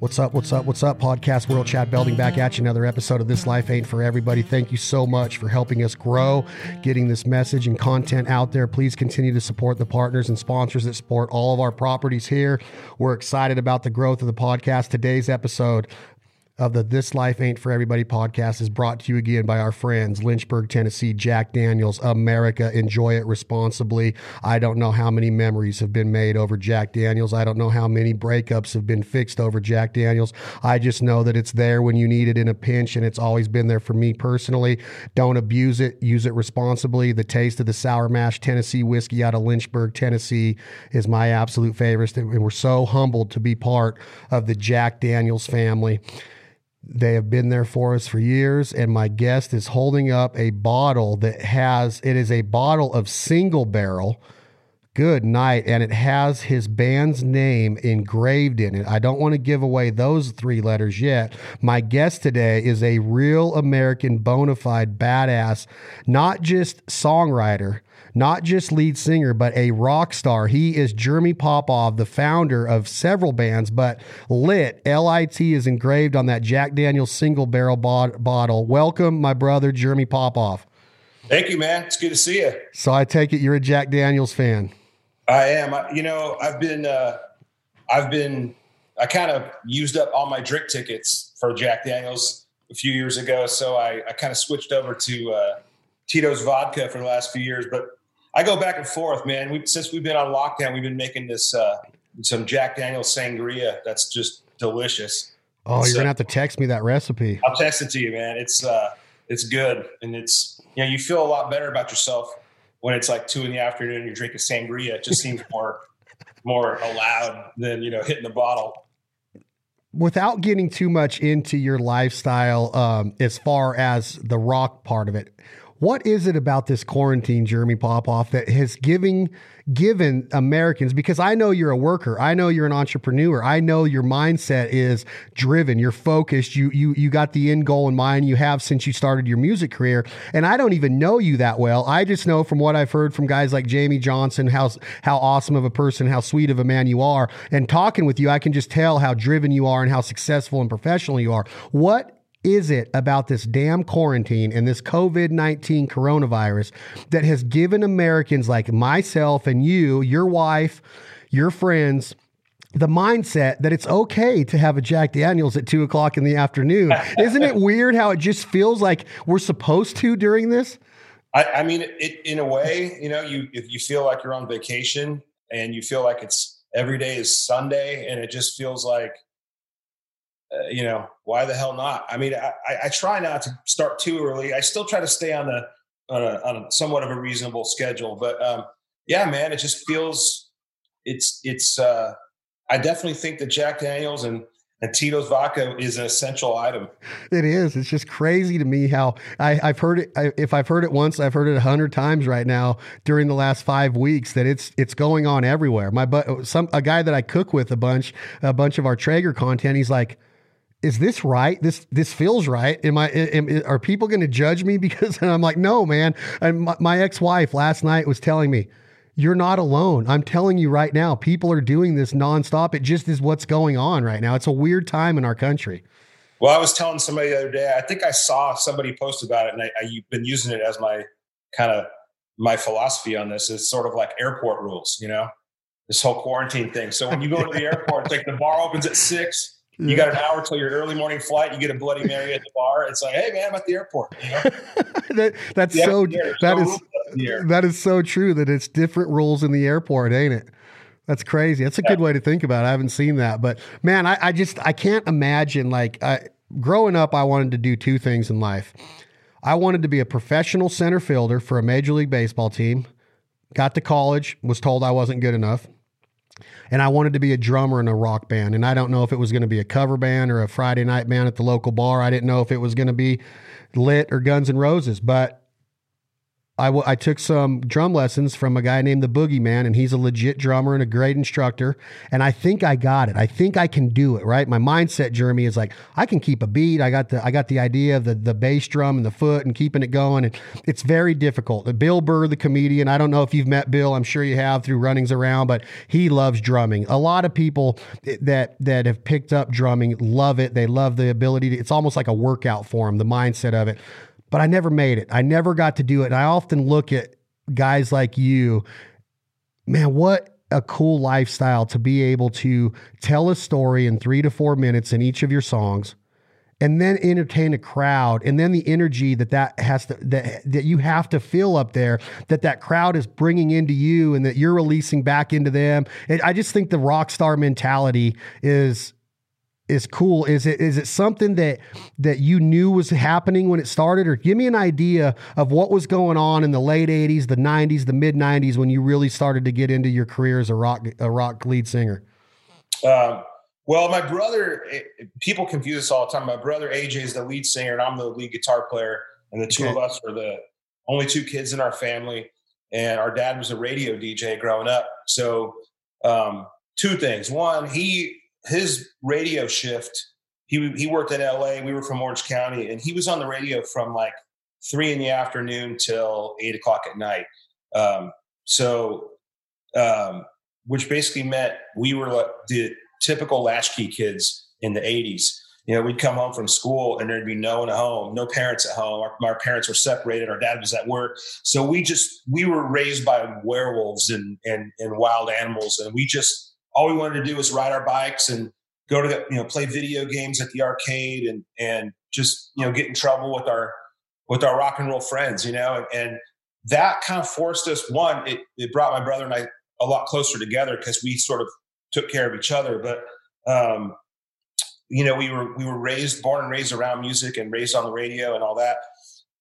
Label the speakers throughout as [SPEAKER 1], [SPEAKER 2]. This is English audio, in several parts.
[SPEAKER 1] What's up? What's up? What's up? Podcast World Chad Belding back at you. Another episode of This Life Ain't for Everybody. Thank you so much for helping us grow, getting this message and content out there. Please continue to support the partners and sponsors that support all of our properties here. We're excited about the growth of the podcast. Today's episode of the This Life Ain't for Everybody podcast is brought to you again by our friends, Lynchburg, Tennessee, Jack Daniels, America. Enjoy it responsibly. I don't know how many memories have been made over Jack Daniels. I don't know how many breakups have been fixed over Jack Daniels. I just know that it's there when you need it in a pinch, and it's always been there for me personally. Don't abuse it, use it responsibly. The taste of the Sour Mash Tennessee whiskey out of Lynchburg, Tennessee is my absolute favorite. And we're so humbled to be part of the Jack Daniels family. They have been there for us for years, and my guest is holding up a bottle that has it is a bottle of single barrel. Good night, and it has his band's name engraved in it. I don't want to give away those three letters yet. My guest today is a real American bona fide badass, not just songwriter, not just lead singer, but a rock star. He is Jeremy Popoff, the founder of several bands, but Lit, L I T, is engraved on that Jack Daniels single barrel bot- bottle. Welcome, my brother, Jeremy Popoff.
[SPEAKER 2] Thank you, man. It's good to see you.
[SPEAKER 1] So I take it you're a Jack Daniels fan.
[SPEAKER 2] I am. I, you know, I've been, uh, I've been, I kind of used up all my drink tickets for Jack Daniels a few years ago. So I, I kind of switched over to uh, Tito's vodka for the last few years. But I go back and forth, man. We, since we've been on lockdown, we've been making this uh, some Jack Daniel's sangria. That's just delicious.
[SPEAKER 1] Oh, you're gonna have to text me that recipe.
[SPEAKER 2] I'll text it to you, man. It's uh, it's good, and it's you know you feel a lot better about yourself when it's like two in the afternoon. and You're drinking sangria. It just seems more more allowed than you know hitting the bottle.
[SPEAKER 1] Without getting too much into your lifestyle, um, as far as the rock part of it, what is it about this quarantine, Jeremy Popoff, that has giving given Americans? Because I know you're a worker, I know you're an entrepreneur, I know your mindset is driven, you're focused, you you you got the end goal in mind. You have since you started your music career, and I don't even know you that well. I just know from what I've heard from guys like Jamey Johnson how how awesome of a person, how sweet of a man you are, and talking with you, I can just tell how driven you are and how successful and professional you are. What is it about this damn quarantine and this COVID 19 coronavirus that has given Americans like myself and you, your wife, your friends, the mindset that it's okay to have a Jack Daniels at two o'clock in the afternoon? Isn't it weird how it just feels like we're supposed to during this?
[SPEAKER 2] I, I mean, it, in a way, you know, you if you feel like you're on vacation and you feel like it's every day is Sunday, and it just feels like uh, you know, why the hell not? I mean, I, I, try not to start too early. I still try to stay on the on a, on a somewhat of a reasonable schedule, but um, yeah, man, it just feels it's it's. Uh, I definitely think that Jack Daniels and and Tito's vodka is an essential item.
[SPEAKER 1] It is. It's just crazy to me how I, have heard it. I, if I've heard it once, I've heard it a hundred times right now during the last five weeks. That it's it's going on everywhere. My but some a guy that I cook with a bunch, a bunch of our Traeger content. He's like, is this right? This this feels right. Am I? Am, are people going to judge me because? And I'm like, no, man. And my, my ex wife last night was telling me, you're not alone. I'm telling you right now, people are doing this nonstop. It just is what's going on right now. It's a weird time in our country.
[SPEAKER 2] Well, I was telling somebody the other day. I think I saw somebody post about it, and I, I've been using it as my kind of my philosophy on this. Is sort of like airport rules, you know, this whole quarantine thing. So when you go to the airport, it's like the bar opens at six you got an hour till your early morning flight. You get a Bloody Mary at the bar. It's like, hey man, I'm at the airport. You know?
[SPEAKER 1] that, that's so that is that is so true. That it's different rules in the airport, ain't it? That's crazy. That's a yeah. good way to think about it. I haven't seen that, but man, I, I just I can't imagine like I, growing up. I wanted to do two things in life. I wanted to be a professional center fielder for a major league baseball team. Got to college, was told I wasn't good enough and I wanted to be a drummer in a rock band. And I don't know if it was going to be a cover band or a Friday night band at the local bar. I didn't know if it was going to be Lit or Guns N' Roses, but I, w- I took some drum lessons from a guy named the Boogeyman, and he's a legit drummer and a great instructor. And I think I got it. I think I can do it. Right. My mindset, Jeremy, is like I can keep a beat. I got the I got the idea of the the bass drum and the foot and keeping it going. And it's very difficult. The Bill Burr, the comedian. I don't know if you've met Bill. I'm sure you have through runnings around, but he loves drumming. A lot of people that that have picked up drumming love it. They love the ability to. It's almost like a workout for them. The mindset of it but I never made it. I never got to do it. And I often look at guys like you, man, what a cool lifestyle to be able to tell a story in three to four minutes in each of your songs and then entertain a crowd and then the energy that that has to that that you have to feel up there that that crowd is bringing into you and that you're releasing back into them and i just think the rock star mentality is is cool. Is it is it something that that you knew was happening when it started, or give me an idea of what was going on in the late '80s, the '90s, the mid '90s when you really started to get into your career as a rock a rock lead singer?
[SPEAKER 2] Um, well, my brother, eh, people confuse us all the time. My brother AJ is the lead singer, and I'm the lead guitar player, and the two okay. of us are the only two kids in our family. And our dad was a radio DJ growing up, so um, two things. One, he his radio shift, he he worked at LA. We were from Orange County, and he was on the radio from like three in the afternoon till eight o'clock at night. Um, so, um, which basically meant we were like the typical latchkey kids in the '80s. You know, we'd come home from school and there'd be no one at home, no parents at home. Our, our, parents were separated. Our dad was at work. So we just, we were raised by werewolves and, and, and wild animals. And we just, all we wanted to do was ride our bikes and go to the, you know play video games at the arcade and and just you know get in trouble with our with our rock and roll friends you know and, and that kind of forced us one it, it brought my brother and i a lot closer together because we sort of took care of each other but um you know we were we were raised born and raised around music and raised on the radio and all that.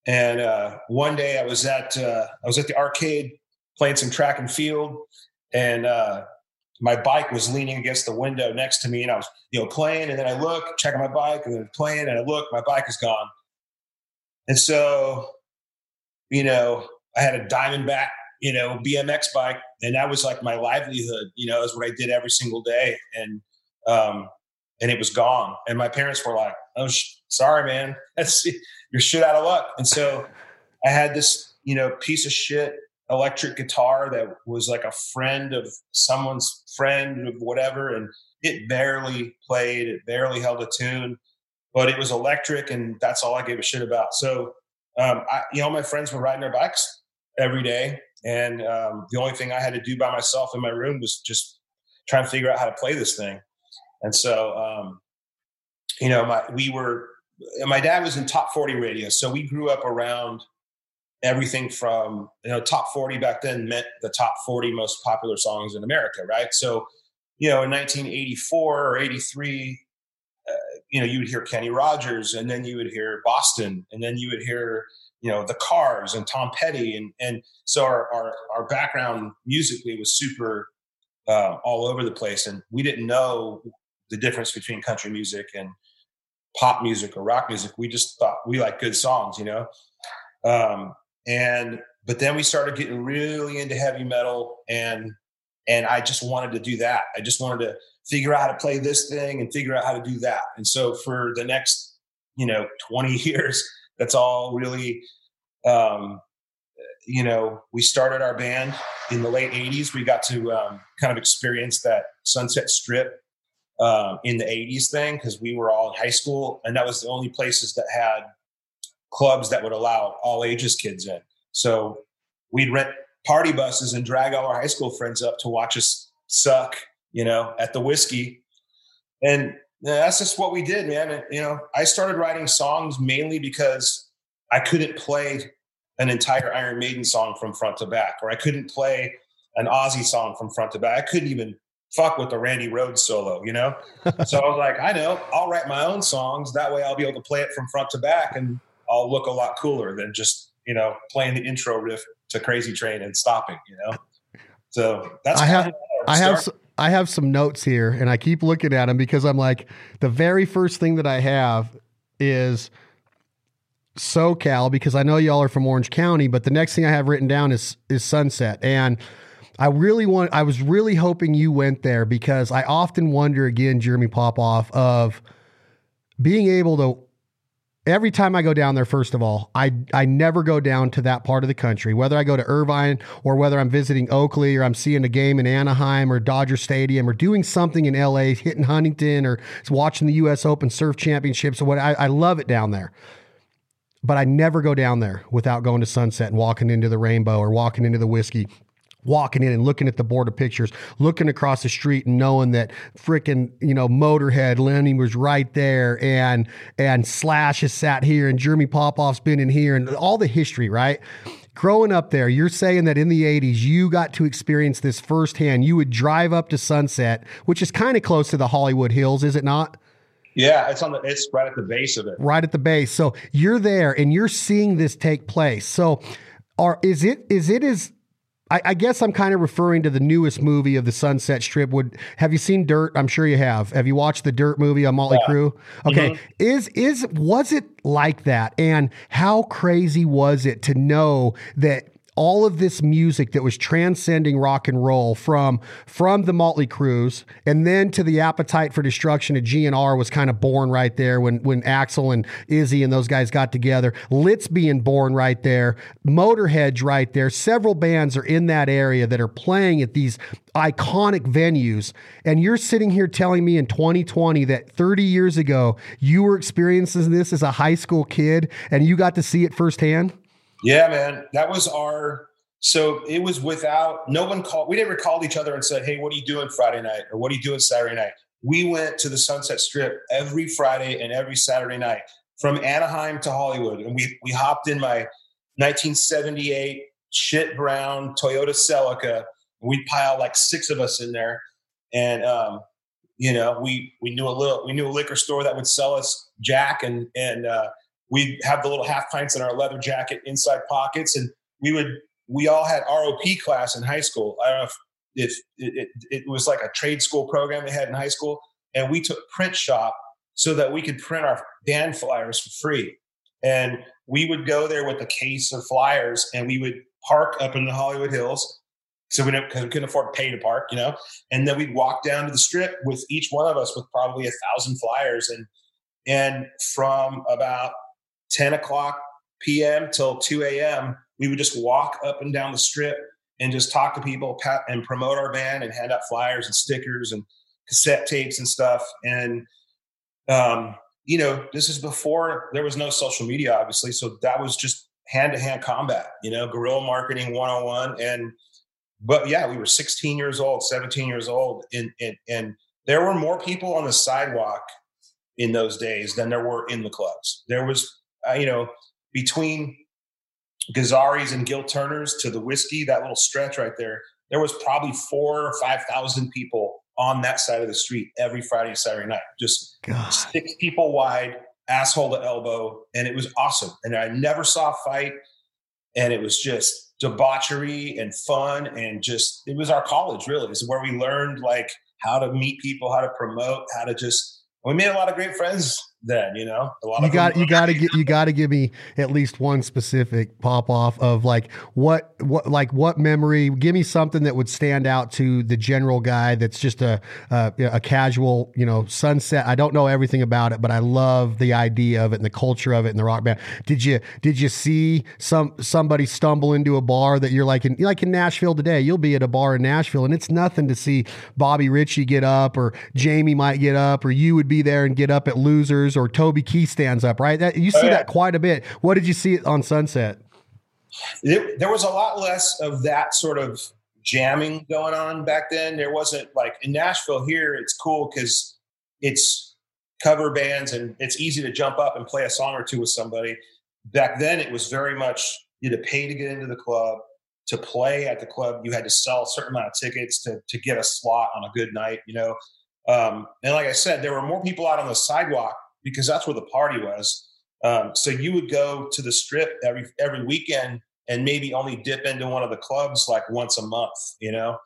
[SPEAKER 2] And uh one day i was at uh i was at the arcade playing some track and field and uh my bike was leaning against the window next to me and I was, you know, playing and then I look, checking my bike and then playing and I look, my bike is gone. And so, you know, I had a Diamondback, you know, BMX bike and that was like my livelihood, you know, is what I did every single day. And, um, and it was gone. And my parents were like, "Oh, sh- sorry, man, that's you're shit out of luck." And so I had this, you know, piece of shit electric guitar that was like a friend of someone's friend of whatever and it barely played it barely held a tune but it was electric and that's all i gave a shit about. So um, I, you know my friends were riding their bikes every day and um, the only thing i had to do by myself in my room was just try and figure out how to play this thing. And so um, you know my we were my dad was in top 40 radio so we grew up around everything from you know top 40 back then meant the top 40 most popular songs in america right? So you know in 1984 or 83 uh, you know you would hear kenny rogers and then you would hear boston and then you would hear you know the cars and tom petty and and so our our, our background musically was super uh, all over the place and we didn't know the difference between country music and pop music or rock music. We just thought we like good songs you know? Um, and but then we started getting really into heavy metal and and I just wanted to do that. I just wanted to figure out how to play this thing and figure out how to do that. And so for the next, you know, 20 years, that's all really um, you know, we started our band in the late 80s. We got to um, kind of experience that Sunset Strip um, in the 80s thing because we were all in high school, and that was the only places that had clubs that would allow all ages kids in. So we'd rent party buses and drag all our high school friends up to watch us suck, you know, at the whiskey. And that's just what we did, man. And, you know, I started writing songs mainly because I couldn't play an entire Iron Maiden song from front to back, or I couldn't play an Ozzy song from front to back. I couldn't even fuck with the Randy Rhoads solo, you know? so I was like, I know, I'll write my own songs. That way I'll be able to play it from front to back and I'll look a lot cooler than just, you know, playing the intro riff to Crazy Train and stopping, you know? So that's
[SPEAKER 1] I have, I have, I have some notes here and I keep looking at them because I'm like, the very first thing that I have is SoCal because I know y'all are from Orange County, but the next thing I have written down is is Sunset. And I really want I was really hoping you went there because I often wonder again, Jeremy Popoff, of being able to every time I go down there, first of all, I I never go down to that part of the country. Whether I go to Irvine or whether I'm visiting Oakley or I'm seeing a game in Anaheim or Dodger Stadium or doing something in LA, hitting Huntington or watching the US Open Surf Championships or what I, I love it down there. But I never go down there without going to Sunset and walking into the rainbow or walking into the whiskey walking in and looking at the board of pictures, looking across the street and knowing that freaking, you know, Motorhead, Lemmy was right there and and Slash has sat here and Jeremy Popoff's been in here and all the history, right? Growing up there, you're saying that in the 80s, you got to experience this firsthand. You would drive up to Sunset, which is kind of close to the Hollywood Hills, is it not?
[SPEAKER 2] Yeah, it's on the it's right at the base of it.
[SPEAKER 1] Right at the base. So you're there and you're seeing this take place. So are is it is it as I, I, guess I'm kind of referring to the newest movie of the Sunset Strip. Would have you seen Dirt? I'm sure you have. Have you watched the Dirt movie on Motley yeah. Crue? Okay, mm-hmm. is is was it like that? And how crazy was it to know that all of this music that was transcending rock and roll from from the Motley Crues and then to the Appetite for Destruction of GNR was kind of born right there when when Axl and Izzy and those guys got together. Lit's being born right there. Motorhead's right there. Several bands are in that area that are playing at these iconic venues. And you're sitting here telling me in 2020 that 30 years ago you were experiencing this as a high school kid and you got to see it firsthand?
[SPEAKER 2] Yeah, man. That was our so it was without no one called we never called each other and said, Hey, what are you doing Friday night? Or what are you doing Saturday night? We went to the Sunset Strip every Friday and every Saturday night from Anaheim to Hollywood. And we we hopped in my 1978 shit brown Toyota Celica. and We'd pile like six of us in there. And um, you know, we we knew a little we knew a liquor store that would sell us Jack and and uh we'd have the little half pints in our leather jacket inside pockets and we would we all had ROP class in high school. I don't know if, if it, it, it, was like a trade school program they had in high school, and we took print shop so that we could print our band flyers for free. And we would go there with a case of flyers, and we would park up in the Hollywood Hills. So we, we couldn't afford to pay to park, you know, and then we'd walk down to the strip with each one of us with probably a thousand flyers, and and from about 10 o'clock p.m. till 2 a.m., we would just walk up and down the strip and just talk to people and promote our band and hand out flyers and stickers and cassette tapes and stuff. And, um, you know, this is before there was no social media, obviously. So that was just hand to hand combat, you know, guerrilla marketing 101. And, but yeah, we were 16 years old, 17 years old. And, and, and there were more people on the sidewalk in those days than there were in the clubs. There was uh, you know, between Gazzarri's and Gil Turner's to the whiskey, that little stretch right there, there was probably four or five thousand people on that side of the street every Friday and Saturday night, just God. six people wide, asshole to elbow, and it was awesome. And I never saw a fight, and it was just debauchery and fun, and just it was our college. Really, is where we learned like how to meet people, how to promote, how to just. We made a lot of great friends then you know? A lot
[SPEAKER 1] you got you got to get you got to give me at least one specific pop off of like what what like what memory give me something that would stand out to the general guy that's just a a, a casual you know sunset. I don't know everything about it but i love the idea of it and the culture of it and the rock band. Did you did you see some somebody stumble into a bar that you're like in like in nashville today? You'll be at a bar in nashville and it's nothing to see bobby ritchie get up or jamie might get up or you would be there and get up at losers or Toby Keith stands up, right? That you see oh, yeah. that quite a bit. What did you see on Sunset?
[SPEAKER 2] It, there was a lot less of that sort of jamming going on back then. There wasn't like in Nashville here. It's cool because it's cover bands and it's easy to jump up and play a song or two with somebody. Back then, it was very much you had to pay to get into the club. To play at the club, you had to sell a certain amount of tickets to to get a slot on a good night. You know, um, and like I said, there were more people out on the sidewalk because that's where the party was. Um, so you would go to the strip every every weekend and maybe only dip into one of the clubs like once a month, you know,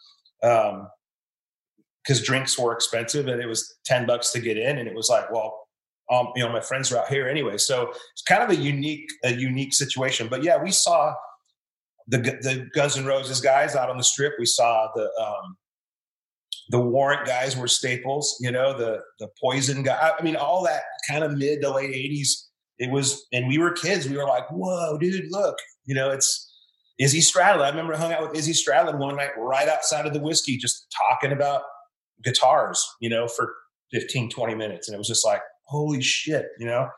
[SPEAKER 2] because um, drinks were expensive and it was ten bucks to get in, and it was like, well, um, you know, my friends are out here anyway. So it's kind of a unique, a unique situation. But yeah, we saw the the Guns N' Roses guys out on the strip. We saw the um, the Warrant guys were staples. You know, the the Poison guy. I mean, all that kind of mid to late '80s. It was, and we were kids. We were like, "Whoa, dude, look!" You know, it's Izzy Stradlin. I remember hung out with Izzy Stradlin one night right outside of the whiskey, just talking about guitars. You know, for 15, 20 minutes, and it was just like, "Holy shit!" You know,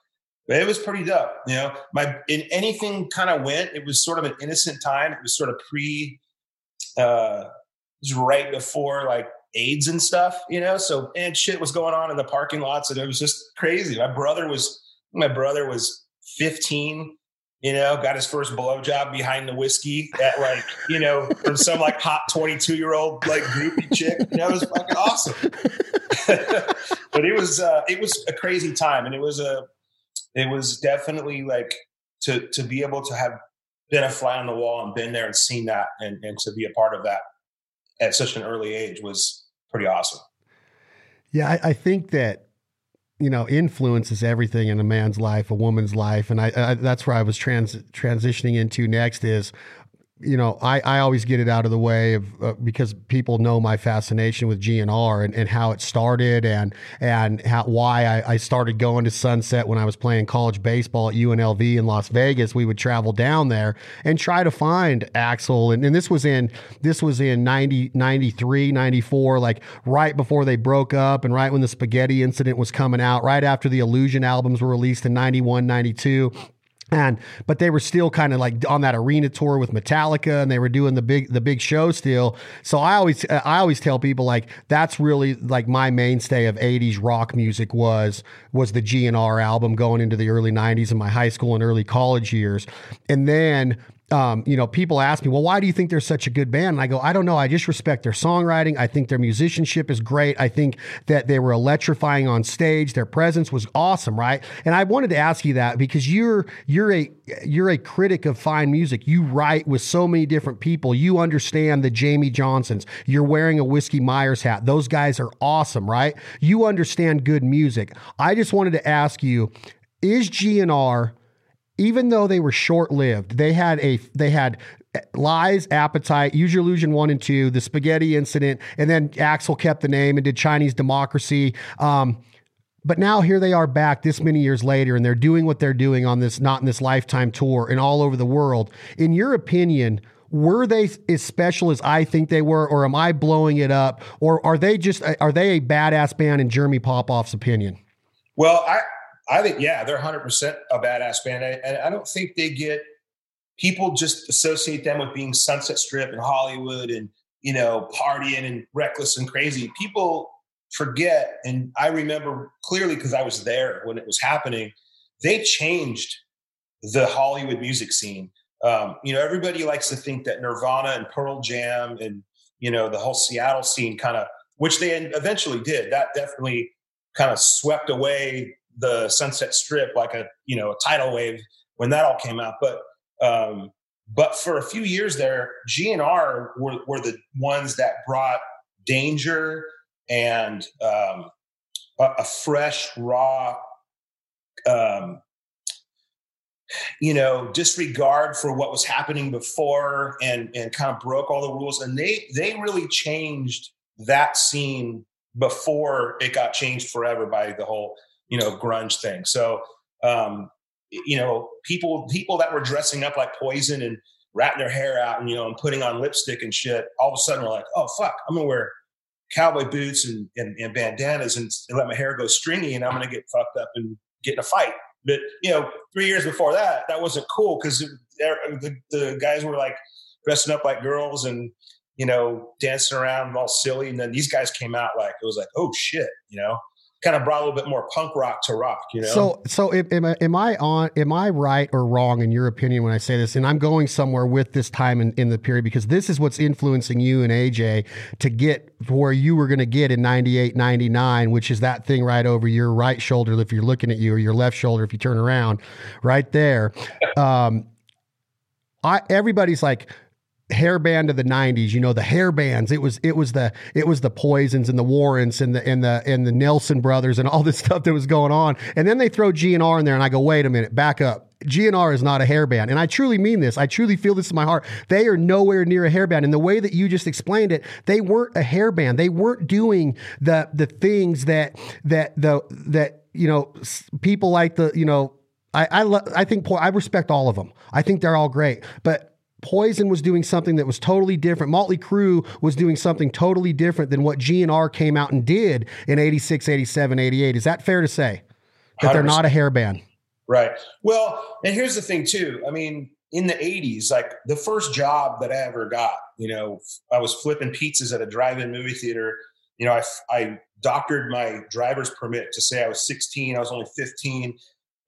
[SPEAKER 2] but it was pretty dope. You know, my in anything kind of went. It was sort of an innocent time. It was sort of pre, uh, it was right before like AIDS and stuff. You know, so and shit was going on in the parking lots, and it was just crazy. My brother was my brother was 15. You know, got his first blowjob behind the whiskey at like, you know, from some like hot 22 year old like groupie chick. You know, was fucking awesome. but it was uh it was a crazy time and it was a it was definitely like to to be able to have been a fly on the wall and been there and seen that and, and to be a part of that at such an early age was pretty awesome.
[SPEAKER 1] Yeah, I, I think that you know influence is everything in a man's life, a woman's life, and I, I that's where I was trans transitioning into next is you know, I, I always get it out of the way of uh, because people know my fascination with GNR and, and how it started and and how why I, I started going to Sunset when I was playing college baseball at UNLV in Las Vegas. We would travel down there and try to find Axl. and, and this was in this was in 90, 93, 94, like right before they broke up and right when the spaghetti incident was coming out, right after the Illusion albums were released in 91, 92 and but they were still kind of like on that arena tour with Metallica and they were doing the big the big show still. So I always I always tell people like that's really like my mainstay of 80s rock music was was the GNR album going into the early 90s in my high school and early college years. And then um, you know, people ask me, well, why do you think they're such a good band? And I go, I don't know. I just respect their songwriting. I think their musicianship is great. I think that they were electrifying on stage. Their presence was awesome, right? And I wanted to ask you that because you're you're a you're a critic of fine music. You write with so many different people. You understand the Jamey Johnsons. You're wearing a Whiskey Myers hat. Those guys are awesome, right? You understand good music. I just wanted to ask you, is GNR even though they were short lived, they had a they had lies, appetite, use your illusion one and two, the spaghetti incident, and then Axl kept the name and did Chinese democracy. Um, but now here they are back this many years later, and they're doing what they're doing on this not in this lifetime tour and all over the world. In your opinion, were they as special as I think they were, or am I blowing it up, or are they just are they a badass band in Jeremy Popoff's opinion?
[SPEAKER 2] Well, I I think, yeah, they're 100% a badass band. And I don't think they get people just associate them with being Sunset Strip and Hollywood and, you know, partying and reckless and crazy. People forget, and I remember clearly because I was there when it was happening, they changed the Hollywood music scene. Um, you know, everybody likes to think that Nirvana and Pearl Jam and, you know, the whole Seattle scene kind of, which they eventually did, that definitely kind of swept away the Sunset Strip like a you know a tidal wave when that all came out. But um, but for a few years there, GNR were, were the ones that brought danger and um, a, a, fresh, raw, um, you know, disregard for what was happening before, and and kind of broke all the rules. And they they really changed that scene before it got changed forever by the whole you know grunge thing. So um, you know people people that were dressing up like Poison and ratting their hair out and you know and putting on lipstick and shit, all of a sudden were like, oh fuck, I'm gonna wear cowboy boots and, and, and bandanas and, and, let my hair go stringy and I'm gonna get fucked up and get in a fight. But you know, three years before that, that wasn't cool because the, the guys were like dressing up like girls and you know dancing around all silly. And then these guys came out like it was like, oh shit, you know kind of brought a little bit more punk rock to rock, you know.
[SPEAKER 1] So, so am, I, am I on? Am I right or wrong in your opinion when I say this? And I'm going somewhere with this time in, in the period because this is what's influencing you and AJ to get where you were going to get in 98, 99, which is that thing right over your right shoulder if you're looking at you, or your left shoulder if you turn around, right there. Um, I everybody's like hair band of the 90s you know the hair bands it was it was the it was the poisons and the warrants and the and the and the nelson brothers and all this stuff that was going on and then they throw gnr in there and i go wait a minute back up GNR is not a hairband. And I truly mean this. I truly feel this in my heart. They are nowhere near a hairband. And the way that you just explained it, they weren't a hairband. They weren't doing the the things that that the that you know people like the you know I I, I think I respect all of them. I think they're all great. But Poison was doing something that was totally different. Motley Crue was doing something totally different than what GNR came out and did in 86, 87, 88. Is that fair to say? That they are not a hair band?
[SPEAKER 2] Right. Well, and here's the thing too. I mean, in the 80s, like the first job that I ever got, you know, I was flipping pizzas at a drive-in movie theater. You know, I, I doctored my driver's permit to say I was 16. I was only 15.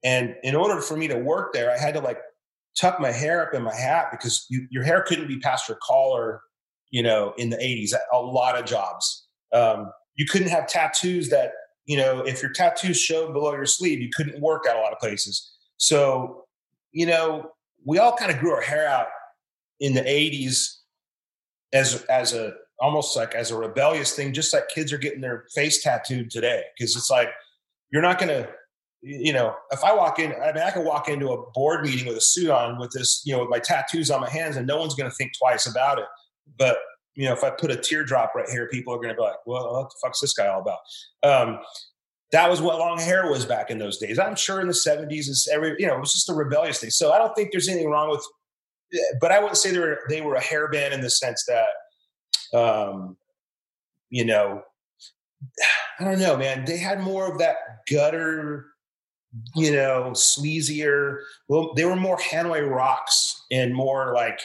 [SPEAKER 2] And in order for me to work there, I had to like tuck my hair up in my hat because you, your hair couldn't be past your collar, you know, in the 80s, a lot of jobs. Um, you couldn't have tattoos that, you know, if your tattoos showed below your sleeve, you couldn't work at a lot of places. So, you know, we all kind of grew our hair out in the 80s as as a almost like as a rebellious thing, just like kids are getting their face tattooed today. Cause it's like you're not gonna you know, if I walk in, I mean, I can walk into a board meeting with a suit on with this, you know, with my tattoos on my hands, and no one's going to think twice about it. But you know, if I put a teardrop right here, people are going to be like, "Well, what the fuck's this guy all about?" Um, that was what long hair was back in those days. I'm sure in the 70s, is every you know, it was just a rebellious thing. So I don't think there's anything wrong with, but I wouldn't say they were they were a hair band in the sense that, um, you know, I don't know, man. They had more of that gutter you know, sleazier. Well, they were more Hanoi rocks and more like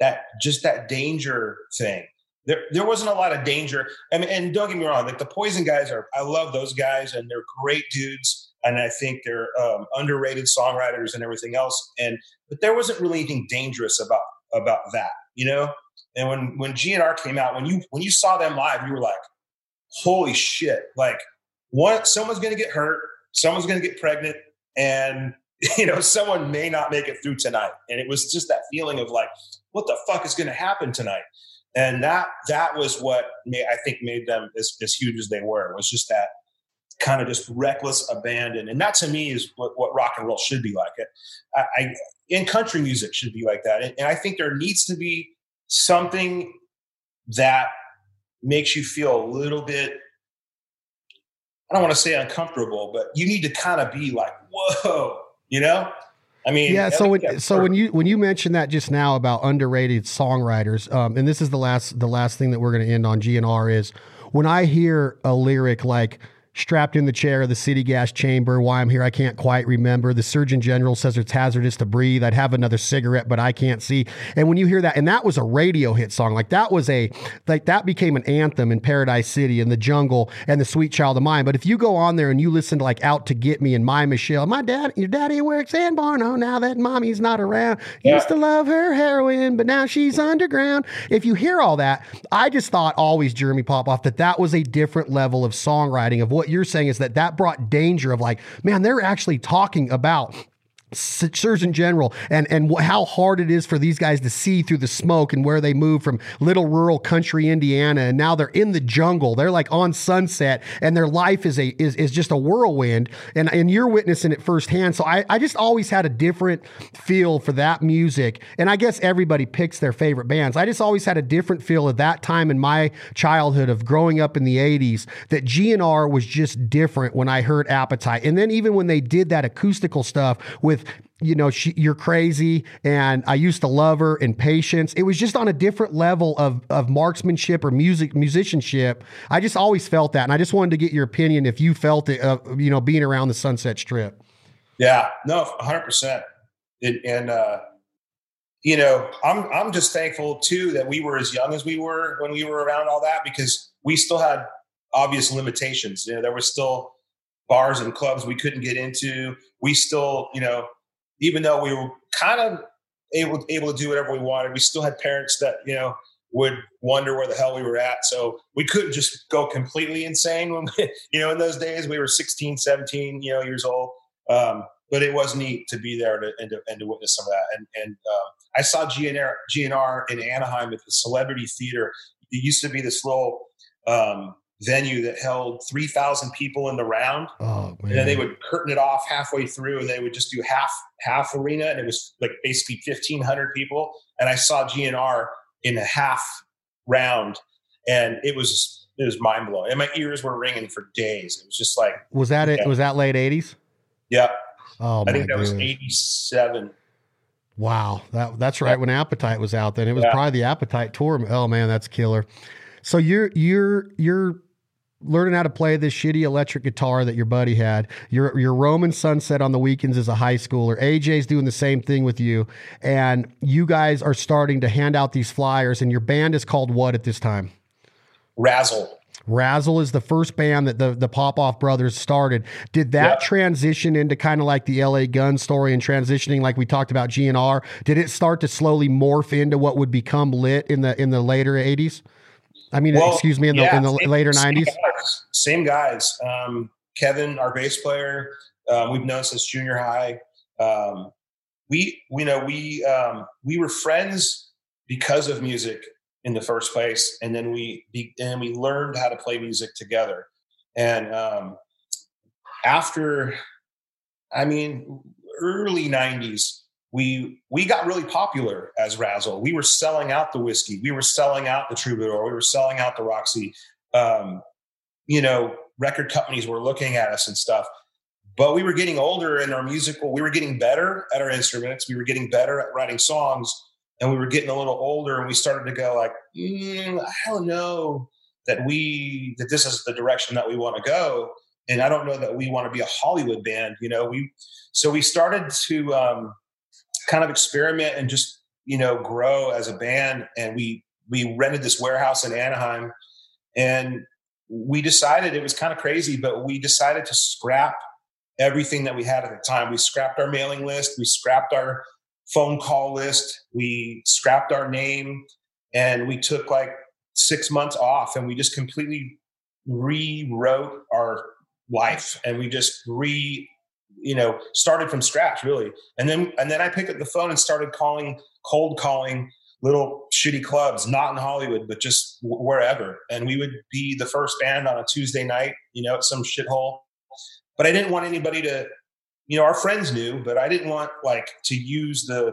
[SPEAKER 2] that, just that danger thing. There, there wasn't a lot of danger. I mean, and don't get me wrong, like the Poison guys are, I love those guys and they're great dudes. And I think they're um, underrated songwriters and everything else. And, but there wasn't really anything dangerous about, about that, you know? And when, when GNR came out, when you, when you saw them live, you were like, holy shit, like what, someone's going to get hurt someone's going to get pregnant and you know someone may not make it through tonight. And it was just that feeling of like what the fuck is going to happen tonight? And that that was what made, i think made them as, as huge as they were was just that kind of just reckless abandon. And that to me is what, what rock and roll should be like. It I, I in country music should be like that. And, and i think there needs to be something that makes you feel a little bit I don't want to say uncomfortable, but you need to kind of be like, whoa, you know? I mean,
[SPEAKER 1] yeah. So when, so when you when you mentioned that just now about underrated songwriters, um, and this is the last the last thing that we're going to end on GNR is when I hear a lyric like strapped in the chair of the city gas chamber. Why I'm here, I can't quite remember. The Surgeon General says it's hazardous to breathe. I'd have another cigarette, but I can't see. And when you hear that, and that was a radio hit song, like that was a, like that became an anthem in Paradise City and the jungle and the Sweet Child of Mine. But if you go on there and you listen to like Out to Get Me and My Michelle, my dad, your daddy works in Barno now that mommy's not around. Yeah. Used to love her heroin, but now she's underground. If you hear all that, I just thought always Jeremy Popoff that that was a different level of songwriting of what what you're saying is that that brought danger of like, man, they're actually talking about Surgeon General and and how hard it is for these guys to see through the smoke and where they move from little rural country Indiana and now they're in the jungle. They're like on Sunset and their life is a is, is just a whirlwind and and you're witnessing it firsthand. So I I just always had a different feel for that music and I guess everybody picks their favorite bands. I just always had a different feel at that time in my childhood of growing up in the 80s that GNR was just different when I heard Appetite. And then even when they did that acoustical stuff with with you know she, you're crazy and i used to love her and patience. It was just on a different level of of marksmanship or music musicianship. I just always felt that and i just wanted to get your opinion if you felt it uh, you know being around the sunset strip.
[SPEAKER 2] Yeah no 100% it, and uh you know i'm i'm just thankful too that we were as young as we were when we were around all that because we still had obvious limitations. You know there was still bars and clubs we couldn't get into we still, you know, even though we were kind of able able to do whatever we wanted, we still had parents that you know would wonder where the hell we were at. So we couldn't just go completely insane when we, you know in those days we were 16, 17, you know years old. Um, but it was neat to be there to, and, to, and to witness some of that. And, and um, I saw GNR, GNR in Anaheim at the Celebrity Theater. It used to be this little um, venue that held 3,000 people in the round.
[SPEAKER 1] Oh,
[SPEAKER 2] and then they would curtain it off halfway through and they would just do half half arena and it was like basically 1,500 people. And I saw GNR in a half round and it was it was mind blowing. And my ears were ringing for days. It was just like
[SPEAKER 1] Was that it?
[SPEAKER 2] Yeah.
[SPEAKER 1] Was that late 80s?
[SPEAKER 2] Yeah.
[SPEAKER 1] Oh,
[SPEAKER 2] I think that was 87.
[SPEAKER 1] Wow, that that's right when Appetite was out. Then it was
[SPEAKER 2] Yeah.
[SPEAKER 1] probably the Appetite tour. Oh man, that's killer. So you're you're you're learning how to play this shitty electric guitar that your buddy had. You're you're Sunset on the weekends as a high schooler. AJ's doing the same thing with you, and you guys are starting to hand out these flyers. And your band is called what at this time?
[SPEAKER 2] Razzle.
[SPEAKER 1] Razzle is the first band that the the Popoff brothers started. Did that
[SPEAKER 2] Yeah.
[SPEAKER 1] transition into kind of like the LA Gun story and transitioning like we talked about GNR? Did it start to slowly morph into what would become lit in the in the later 80s? I mean,
[SPEAKER 2] Well,
[SPEAKER 1] excuse me, in the
[SPEAKER 2] yeah,
[SPEAKER 1] in the
[SPEAKER 2] same-
[SPEAKER 1] later 90s?
[SPEAKER 2] Same guys. Um, Kevin, our bass player, um, we've known since junior high. Um, we, we know we um, we were friends because of music in the first place, and then we be, and we learned how to play music together. And um, after, I mean, early '90s, we we got really popular as Razzle. We were selling out the whiskey. We were selling out the Troubadour. We were selling out the Roxy. Um, you know, record companies were looking at us and stuff. But we were getting older and our musical, we were getting better at our instruments. We were getting better at writing songs and we were getting a little older and we started to go like, mm, I don't know that we, that this is the direction that we want to go. And I don't know that we want to be a Hollywood band, you know, we, so we started to um, kind of experiment and just, you know, grow as a band. And we, we rented this warehouse in Anaheim and we decided it was kind of crazy, but we decided to scrap everything that we had at the time. We scrapped our mailing list, we scrapped our phone call list, we scrapped our name, and we took like six months off and we just completely rewrote our life and we just re you know started from scratch really and then and then i picked up the phone and started calling cold calling little shitty clubs, not in Hollywood, but just wherever. And we would be the first band on a Tuesday night, you know, at some shithole. But I didn't want anybody to, you know, our friends knew, but I didn't want like to use the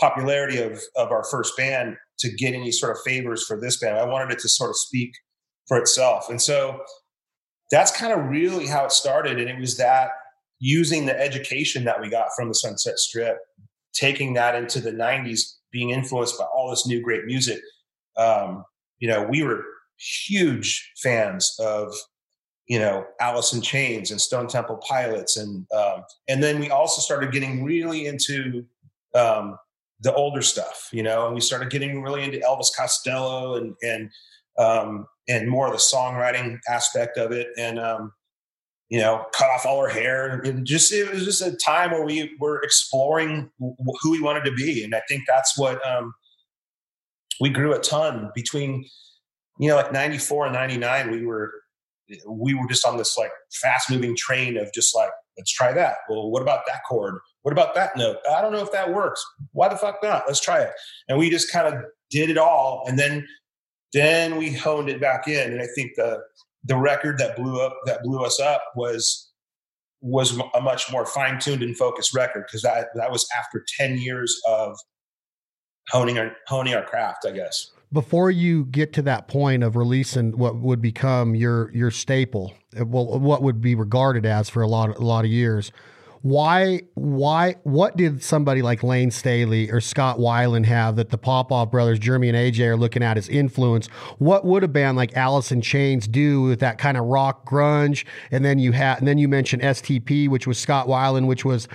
[SPEAKER 2] popularity of of our first band to get any sort of favors for this band. I wanted it to sort of speak for itself. And so that's kind of really how it started. And it was that using the education that we got from the Sunset Strip, taking that into the 90s, being influenced by all this new great music. Um, you know, we were huge fans of, you know, Alice in Chains and Stone Temple Pilots. And, um, and then we also started getting really into um, the older stuff, you know, and we started getting really into Elvis Costello and, and, um, and more of the songwriting aspect of it. And, um, you know, cut off all our hair. And just it was just a time where we were exploring who we wanted to be, and I think that's what um, we grew a ton between. You know, like '94 and '99, we were we were just on this like fast moving train of just like let's try that. Well, what about that chord? What about that note? I don't know if that works. Why the fuck not? Let's try it. And we just kind of did it all, and then then we honed it back in. And I think the the record that blew up that blew us up was was a much more fine tuned and focused record because that that was after ten years of honing our honing our craft, I guess.
[SPEAKER 1] Before you get to that point of releasing what would become your your staple, uh, well, what would be regarded as for a lot a lot of years, why why what did somebody like Layne Staley or Scott Weiland have that the Popoff brothers, Jeremy and AJ, are looking at as influence? What would a band like Alice in Chains do with that kind of rock grunge? And then you had and then you mentioned STP, which was Scott Weiland, which was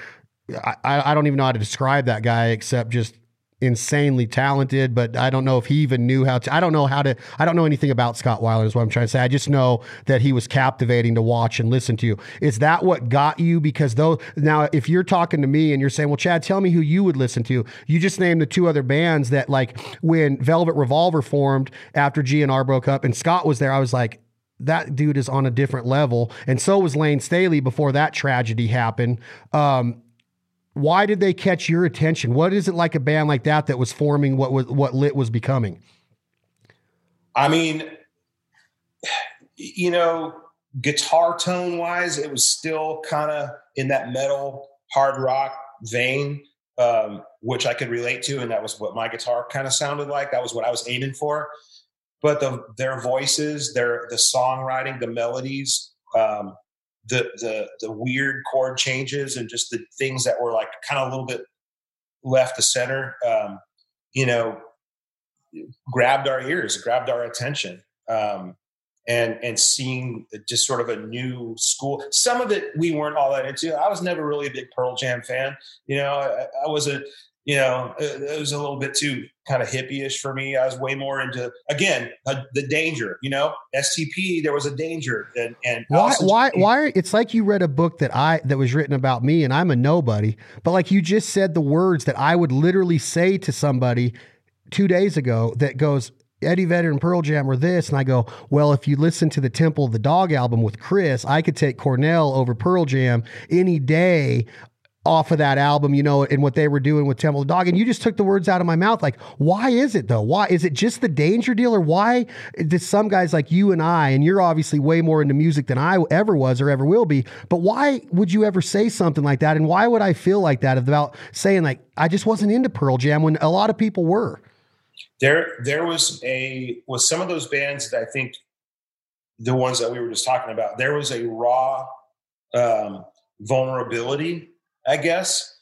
[SPEAKER 1] I, I don't even know how to describe that guy except just insanely talented, but I don't know if he even knew how to. I don't know how to. I don't know anything about Scott Weiland. Is what I'm trying to say. I just know that he was captivating to watch and listen to. Is that what got you? Because though now, if you're talking to me and you're saying, "Well, Chad, tell me who you would listen to," you just named the two other bands that, like, when Velvet Revolver formed after GNR broke up and Scott was there, I was like. That dude is on a different level, and so was Layne Staley before that tragedy happened. Um, why did they catch your attention? What is it like a band like that that was forming what was what lit was becoming?
[SPEAKER 2] I mean, you know, guitar tone wise, it was still kind of in that metal hard rock vein, um, which I could relate to, and that was what my guitar kind of sounded like. That was what I was aiming for. But the their voices, their the songwriting, the melodies, um, the the the weird chord changes, and just the things that were like kind of a little bit left to center, um, you know, grabbed our ears, grabbed our attention. Um, and and seeing just sort of a new school. Some of it we weren't all that into. I was never really a big Pearl Jam fan. You know, I, I wasn't. You know, it, was a little bit too kind of hippie-ish for me. I was way more into again uh, the danger. You know, STP. There was a danger, and and
[SPEAKER 1] why why why? It's like you read a book that I that was written about me, and I'm a nobody. But like you just said the words that I would literally say to somebody two days ago that goes, Eddie Vedder and Pearl Jam were this. And I go, well, if you listen to the Temple of the Dog album with Chris, I could take Cornell over Pearl Jam any day off of that album, you know, and what they were doing with Temple Dog. And you just took the words out of my mouth. Like, why is it though? Why is it just the danger deal? Or why did some guys like you and I, and you're obviously way more into music than I ever was or ever will be, but why would you ever say something like that? And why would I feel like that about saying, like, I just wasn't into Pearl Jam when a lot of people were?
[SPEAKER 2] there there was a with some of those bands that I think the ones that we were just talking about, there was a raw um, vulnerability, I guess,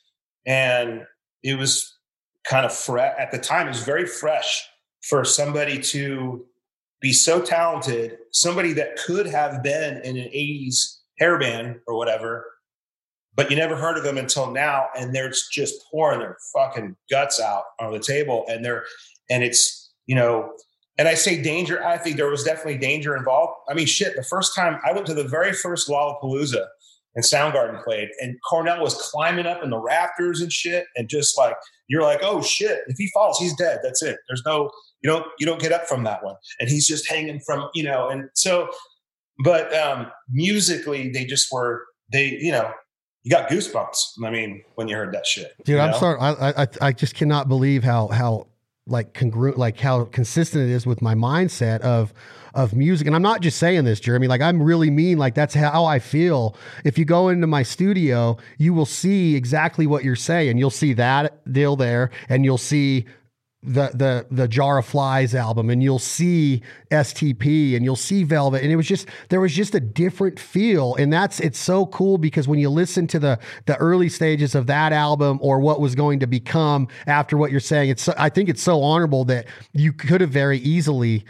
[SPEAKER 2] and it was kind of fresh at the time. It was very fresh for somebody to be so talented, somebody that could have been in an '80s hair band or whatever, but you never heard of them until now, and they're just pouring their fucking guts out on the table, and they're and it's you know and I say danger. I think there was definitely danger involved. I mean, shit. The first time I went to the very first Lollapalooza and Soundgarden played, and Cornell was climbing up in the rafters and shit, and just like you're like, oh shit, if he falls, he's dead. That's it. There's no you don't you don't get up from that one, and he's just hanging from you know. And so, but um musically, they just were they you know you got goosebumps. I mean, when you heard that shit,
[SPEAKER 1] dude.
[SPEAKER 2] I'm
[SPEAKER 1] know? sorry. I, I I just cannot believe how how like congruent like how consistent it is with my mindset of of music. And i'm not just saying this jeremy like i'm really mean like that's how i feel. If you go into my studio you will see exactly what you're saying. You'll see that deal there and you'll see the the the Jar of Flies album and you'll see STP and you'll see Velvet and it was just there was just a different feel and that's it's so cool because when you listen to the the early stages of that album or what was going to become after what you're saying it's I think it's so honorable that you could have very easily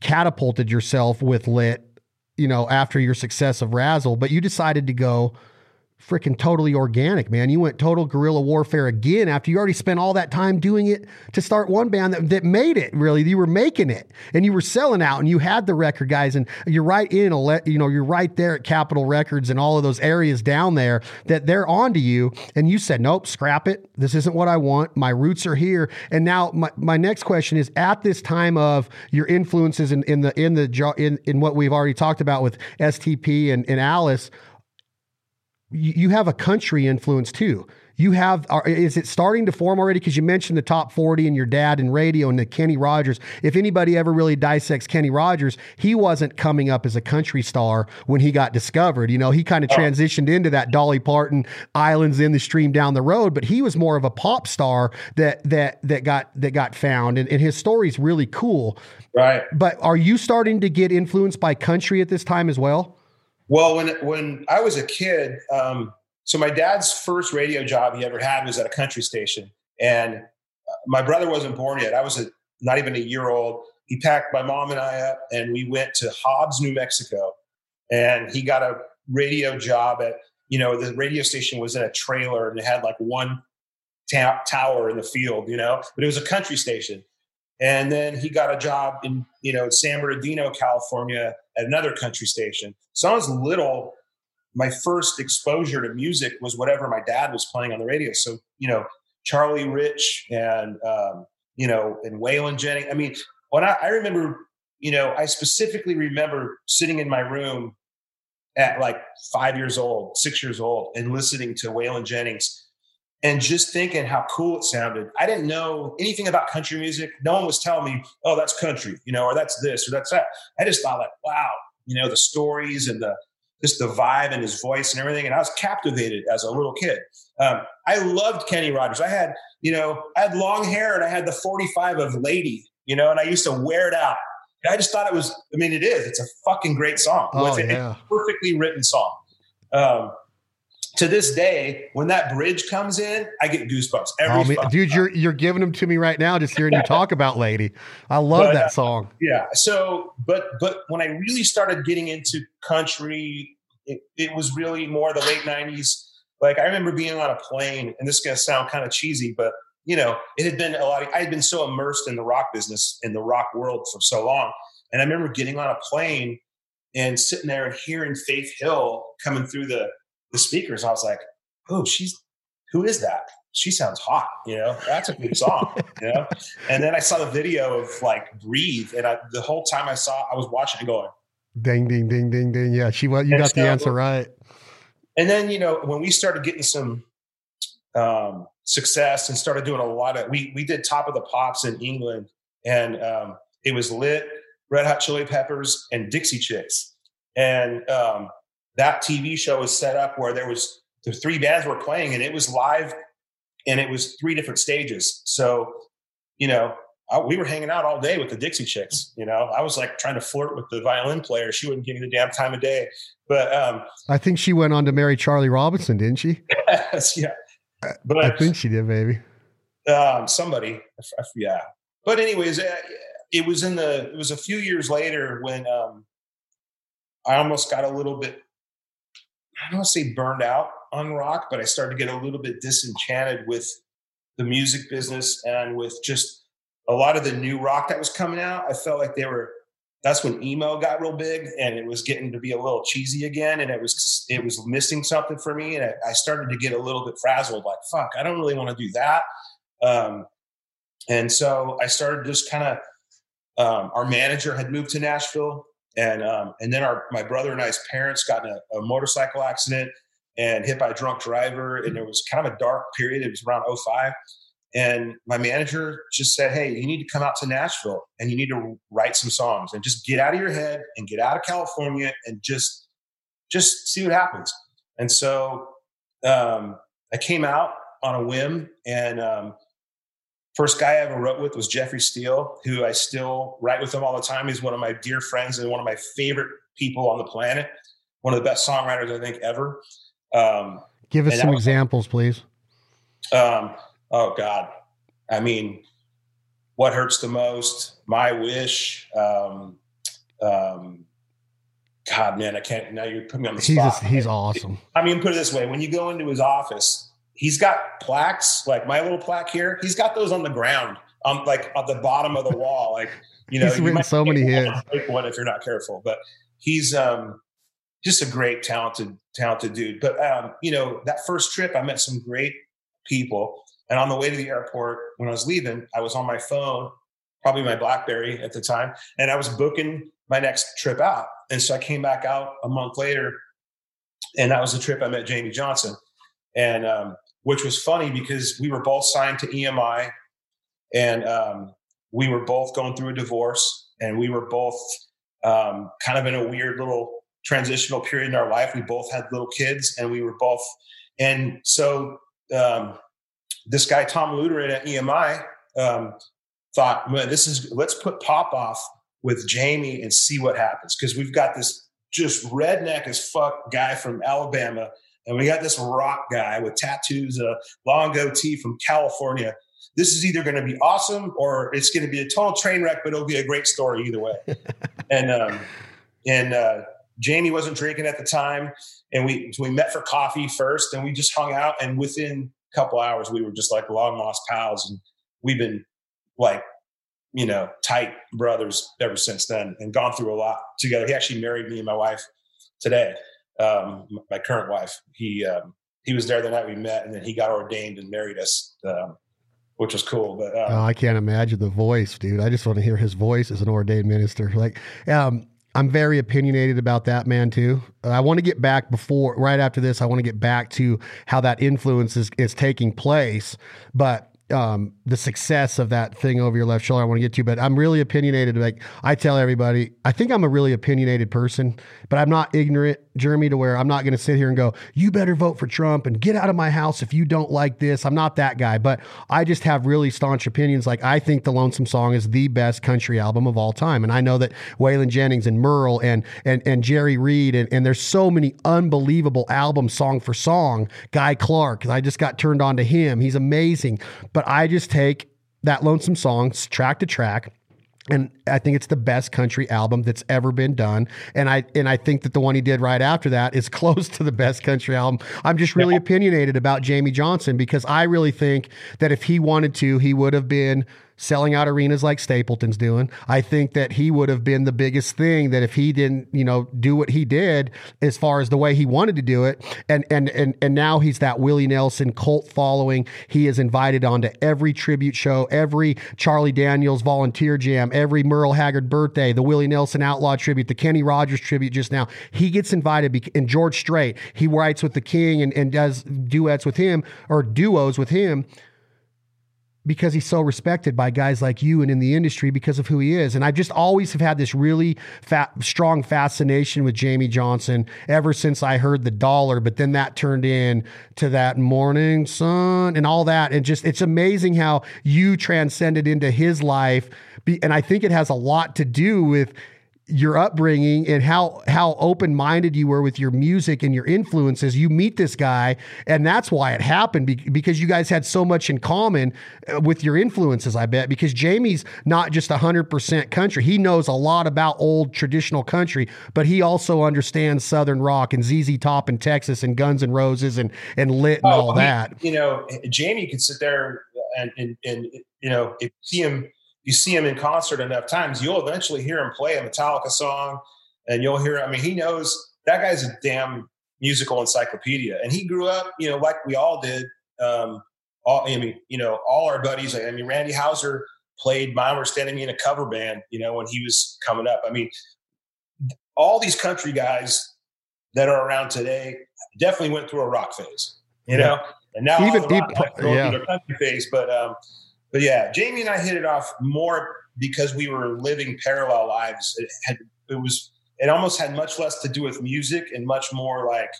[SPEAKER 1] catapulted yourself with lit you know after your success of Razzle but you decided to go freaking totally organic, man. You went total guerrilla warfare again after you already spent all that time doing it to start one band that, that made it really. You were making it and you were selling out and you had the record guys and you're right in a you know, you're right there at Capitol Records and all of those areas down there that they're onto you. And you said, nope, scrap it. This isn't what I want. My roots are here. And now my, my next question is at this time of your influences in, in the, in the, in, in what we've already talked about with STP and, and Alice, you have a country influence too. You have, is it starting to form already? Because you mentioned the top 40 and your dad and radio and the Kenny Rogers. If anybody ever really dissects Kenny Rogers, he wasn't coming up as a country star when he got discovered. You know, he kind of oh. transitioned into that Dolly Parton islands in the stream down the road, but he was more of a pop star that, that, that got, that got found. And, and his story's really cool.
[SPEAKER 2] Right.
[SPEAKER 1] But are you starting to get influenced by country at this time as well?
[SPEAKER 2] Well, when when I was a kid, um, so my dad's first radio job he ever had was at a country station, and uh, my brother wasn't born yet. I was a, not even a year old. He packed my mom and I up, and we went to Hobbs, New Mexico, and he got a radio job at you know the radio station was in a trailer and it had like one tower in the field, you know, but it was a country station. And then he got a job in, you know, San Bernardino, California at another country station. So I was little. My first exposure to music was whatever my dad was playing on the radio. So, you know, Charlie Rich and, um, you know, and Waylon Jennings. I mean, when I, I remember, you know, I specifically remember sitting in my room at like five years old, six years old, and listening to Waylon Jennings and just thinking how cool it sounded. I didn't know anything about country music. No one was telling me, oh, that's country, you know, or that's this or that's that. I just thought like, wow, you know, the stories and the just the vibe and his voice and everything. And I was captivated as a little kid. Um, I loved Kenny Rogers. I had, you know, I had long hair and I had the 45 of Lady, you know, and I used to wear it out. And I just thought it was, I mean, it is. It's a fucking great song.
[SPEAKER 1] Oh, yeah.
[SPEAKER 2] a perfectly written song. Um, to this day, when that bridge comes in, I get goosebumps every
[SPEAKER 1] Oh, dude, you're you're giving them to me right now. Just hearing you talk about Lady, I love
[SPEAKER 2] But,
[SPEAKER 1] that
[SPEAKER 2] uh,
[SPEAKER 1] song.
[SPEAKER 2] Yeah. So, but but when I really started getting into country, it, it was really more the late '90s. Like I remember being on a plane, and this is going to sound kind of cheesy, but you know, it had been a lot. Of, I had been so immersed in the rock business, in the rock world for so long, and I remember getting on a plane and sitting there and hearing Faith Hill coming through the the speakers. I was like, "Oh, she's who is that?" She sounds hot, you know. That's a good song, you know. And then I saw the video of like "Breathe," and I, the whole time I saw, I was watching, and going.
[SPEAKER 1] Ding, ding, ding, ding, ding. Yeah, she was. You
[SPEAKER 2] And
[SPEAKER 1] got the answer right.
[SPEAKER 2] And then you know when we started getting some um, success and started doing a lot of, we we did Top of the Pops in England, and um, it was lit, Red Hot Chili Peppers and Dixie Chicks, and um, that TV show was set up where there was the three bands were playing, and it was live, and it was three different stages. So, you know. I, we were hanging out all day with the Dixie Chicks. You know, I was like trying to flirt with the violin player. She wouldn't give me the damn time of day. But um,
[SPEAKER 1] I think she went on to marry Charlie Robison, didn't she?
[SPEAKER 2] yeah. But I
[SPEAKER 1] think she did, baby.
[SPEAKER 2] um, somebody, I f- I f- yeah. But anyways, uh, it was in the. It was a few years later when um, I almost got a little bit. I don't want to say burned out on rock, but I started to get a little bit disenchanted with the music business and with just a lot of the new rock that was coming out. I felt like they were. That's when emo got real big, and it was getting to be a little cheesy again, and it was it was missing something for me, and I, I started to get a little bit frazzled. Like, fuck, I don't really want to do that. Um, and so I started just kind of. Um, our manager had moved to Nashville, and um, and then our my brother and I's parents got in a, a motorcycle accident and hit by a drunk driver, and it was kind of a dark period. It was around 05. And my manager just said, Hey, you need to come out to Nashville and you need to write some songs and just get out of your head and get out of California and just just see what happens. And so um, I came out on a whim and um, first guy I ever wrote with was Jeffrey Steele, who I still write with him all the time. He's one of my dear friends and one of my favorite people on the planet. One of the best songwriters I think ever. Um,
[SPEAKER 1] Give us some
[SPEAKER 2] was-
[SPEAKER 1] examples, please.
[SPEAKER 2] um, oh God, I mean, what hurts the most? My wish. Um, um, God, man, I can't. Now you put me on the
[SPEAKER 1] He's
[SPEAKER 2] spot.
[SPEAKER 1] he's awesome.
[SPEAKER 2] I mean, put it this way: when you go into his office, he's got plaques like my little plaque here. He's got those on the ground, um, like at the bottom of the wall. Like you know,
[SPEAKER 1] He's
[SPEAKER 2] you
[SPEAKER 1] written so many hits.
[SPEAKER 2] one- one if you're not careful. But he's um, just a great, talented, talented dude. But um, you know, that first trip, I met some great people, and on the way to the airport, when I was leaving, I was on my phone, probably my BlackBerry at the time, and I was booking my next trip out. And so I came back out a month later, and that was the trip I met Jamey Johnson, and um, which was funny because we were both signed to EMI, and um, we were both going through a divorce, and we were both um, kind of in a weird little transitional period in our life. We both had little kids, and we were both, and so um, this guy Tom Luderin at EMI um, thought, "Man, this is let's put Popoff with Jamey and see what happens because we've got this just redneck as fuck guy from Alabama, and we got this rock guy with tattoos, a long goatee from California." This is either going to be awesome or it's going to be a total train wreck, but it'll be a great story either way. and um, and uh, Jamey wasn't drinking at the time, and we we met for coffee first, and we just hung out. And within a couple hours, we were just like long lost pals, and we've been like you know tight brothers ever since then, and gone through a lot together. He actually married me and my wife today, um, my current wife. He um, he was there the night we met, and then he got ordained and married us, um, which was cool. But um,
[SPEAKER 1] Oh, I can't imagine the voice, dude. I just want to hear his voice as an ordained minister. Like, um, I'm very opinionated about that man too. Uh, I want to get back before, right after this, I want to get back to how that influence is, is taking place. But um, the success of that thing over your left shoulder I want to get to, but I'm really opinionated. Like I tell everybody, I think I'm a really opinionated person, but I'm not ignorant, Jeremy, to where I'm not going to sit here and go, you better vote for Trump and get out of my house if you don't like this. I'm not that guy, but I just have really staunch opinions. Like I think the Lonesome Song is the best country album of all time. And I know that Waylon Jennings and Merle and, and, and Jerry Reed, and, and there's so many unbelievable albums song for song. Guy Clark, I just got turned on to him. He's amazing. But I just take that Lonesome Song track to track and I think it's the best country album that's ever been done. And I and I think that the one he did right after that is close to the best country album. I'm just really yeah. opinionated about Jamey Johnson because I really think that if he wanted to, he would have been selling out arenas like Stapleton's doing. I think that he would have been the biggest thing that if he didn't, you know, do what he did as far as the way he wanted to do it. And and and and now he's that Willie Nelson cult following. He is invited onto every tribute show, every Charlie Daniels volunteer jam, every Merle Haggard birthday, the Willie Nelson outlaw tribute, the Kenny Rogers tribute just now. He gets invited and George Strait, he writes with the King and, and does duets with him or duos with him because he's so respected by guys like you and in the industry because of who he is. And I just always have had this really fat, strong fascination with Jamey Johnson ever since I heard the dollar, but then that turned in to that morning sun and all that. And just, it's amazing how you transcended into his life. And I think it has a lot to do with your upbringing and how how open minded you were with your music and your influences. You meet this guy, and that's why it happened because you guys had so much in common uh, with your influences. I bet because Jamey's not just hundred percent country; he knows a lot about old traditional country, but he also understands Southern rock and ZZ Top and Texas and Guns and Roses and and Lit and oh, all that.
[SPEAKER 2] You know, Jamey could sit there and and, and you know if you see him you see him in concert enough times, you'll eventually hear him play a Metallica song, and you'll hear. I mean, he knows that guy's a damn musical encyclopedia, and he grew up, you know, like we all did. Um, all I mean, you know, all our buddies. I mean, Randy Houser played "My Understanding Me" in a cover band, you know, when he was coming up. I mean, all these country guys that are around today definitely went through a rock phase, you yeah. know, and now even deep, yeah. country phase, but. um but yeah, Jamey and I hit it off more because we were living parallel lives. It had it was it almost had much less to do with music and much more like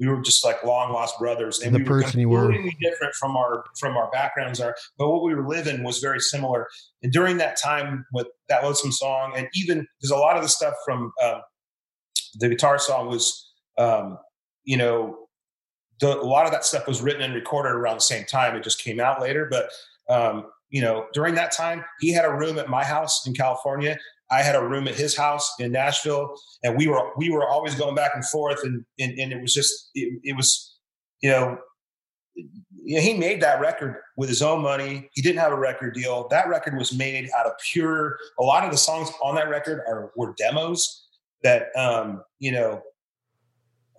[SPEAKER 2] we were just like long lost brothers. And
[SPEAKER 1] the
[SPEAKER 2] we
[SPEAKER 1] person you were
[SPEAKER 2] different from our from our backgrounds are, but what we were living was very similar. And during that time with that lonesome song, and even because a lot of the stuff from um, the guitar song was, um, you know, the, a lot of that stuff was written and recorded around the same time. It just came out later, but um, you know, during that time, he had a room at my house in California. I had a room at his house in Nashville, and we were we were always going back and forth, and and, and it was just it, it was, you know, you know, he made that record with his own money. He didn't have a record deal. That record was made out of pure. A lot of the songs on that record are were demos that um, you know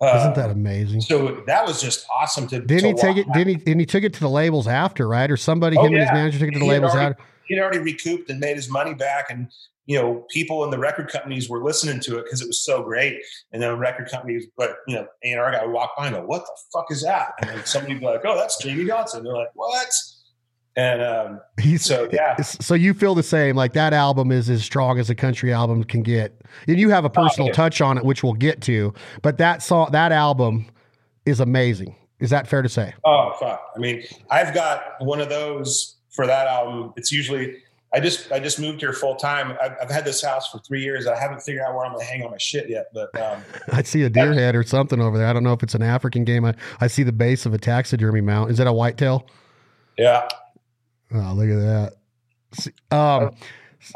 [SPEAKER 1] isn't that um, amazing?
[SPEAKER 2] So that was just awesome to.
[SPEAKER 1] Didn't
[SPEAKER 2] to
[SPEAKER 1] he take it? Didn't he? And he took it to the labels after, right? Or somebody, oh, him yeah. and his manager took it to the labels
[SPEAKER 2] already,
[SPEAKER 1] after.
[SPEAKER 2] He'd already recouped and made his money back, and you know, people in the record companies were listening to it because it was so great. And then record companies, but you know, A and R guy would walk by and go, "What the fuck is that?" And then somebody be like, "Oh, that's Jamey Johnson." They're like, "What?" And um, he's so yeah.
[SPEAKER 1] So you feel the same? Like that album is as strong as a country album can get, and you have a personal oh, yeah. touch on it, which we'll get to. But that song, that album, is amazing. Is that fair to say?
[SPEAKER 2] Oh fuck! I mean, I've got one of those for that album. It's usually I just I just moved here full time. I've, I've, had this house for three years. I haven't figured out where I'm going to hang all my shit yet. But um,
[SPEAKER 1] I see a deer head or something over there. I don't know if it's an African game. I, I see the base of a taxidermy mount. Is that a whitetail?
[SPEAKER 2] Yeah.
[SPEAKER 1] Oh, look at that. Um,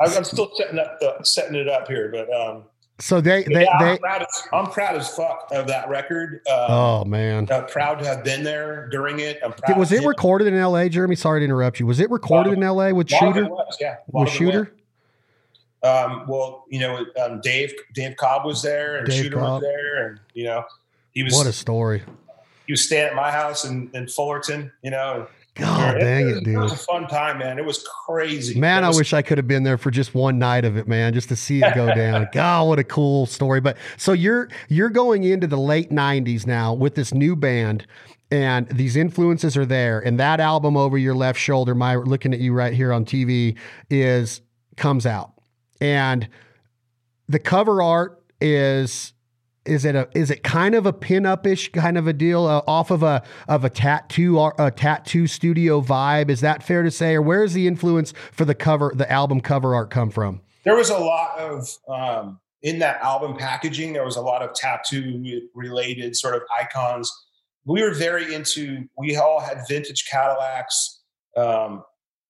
[SPEAKER 2] I'm still setting up the, setting it up here, but um,
[SPEAKER 1] so they they, yeah, they
[SPEAKER 2] I'm, proud as, I'm proud as fuck of that record.
[SPEAKER 1] Um, oh man,
[SPEAKER 2] uh, proud to have been there during it.
[SPEAKER 1] was it recorded in L.A. Jeremy? Sorry to interrupt you. Was it recorded in L.A. with Shooter?
[SPEAKER 2] Was, yeah,
[SPEAKER 1] with Shooter.
[SPEAKER 2] Um, well, you know, um, Dave Dave Cobb was there, and Dave Shooter Cobb. was there, and you know, he was.
[SPEAKER 1] What a story!
[SPEAKER 2] He was staying at my house in, in Fullerton, you know, Oh,
[SPEAKER 1] God
[SPEAKER 2] it,
[SPEAKER 1] dang
[SPEAKER 2] it,
[SPEAKER 1] it, dude.
[SPEAKER 2] It was a fun time, man. It was crazy.
[SPEAKER 1] Man,
[SPEAKER 2] was-
[SPEAKER 1] I wish I could have been there for just one night of it, man, just to see it go down. God, what a cool story. But so you're you're going into the late 90s now with this new band and these influences are there and that album over your left shoulder, my looking at you right here on TV is comes out. And the cover art is is it a is it kind of a pinup-ish kind of a deal uh, off of a of a tattoo ar- a tattoo studio vibe is that fair to say or where is the influence for the cover the album cover art come from
[SPEAKER 2] there was a lot of um, in that album packaging. There was a lot of tattoo related sort of icons. We were very into. We all had vintage Cadillacs. Um,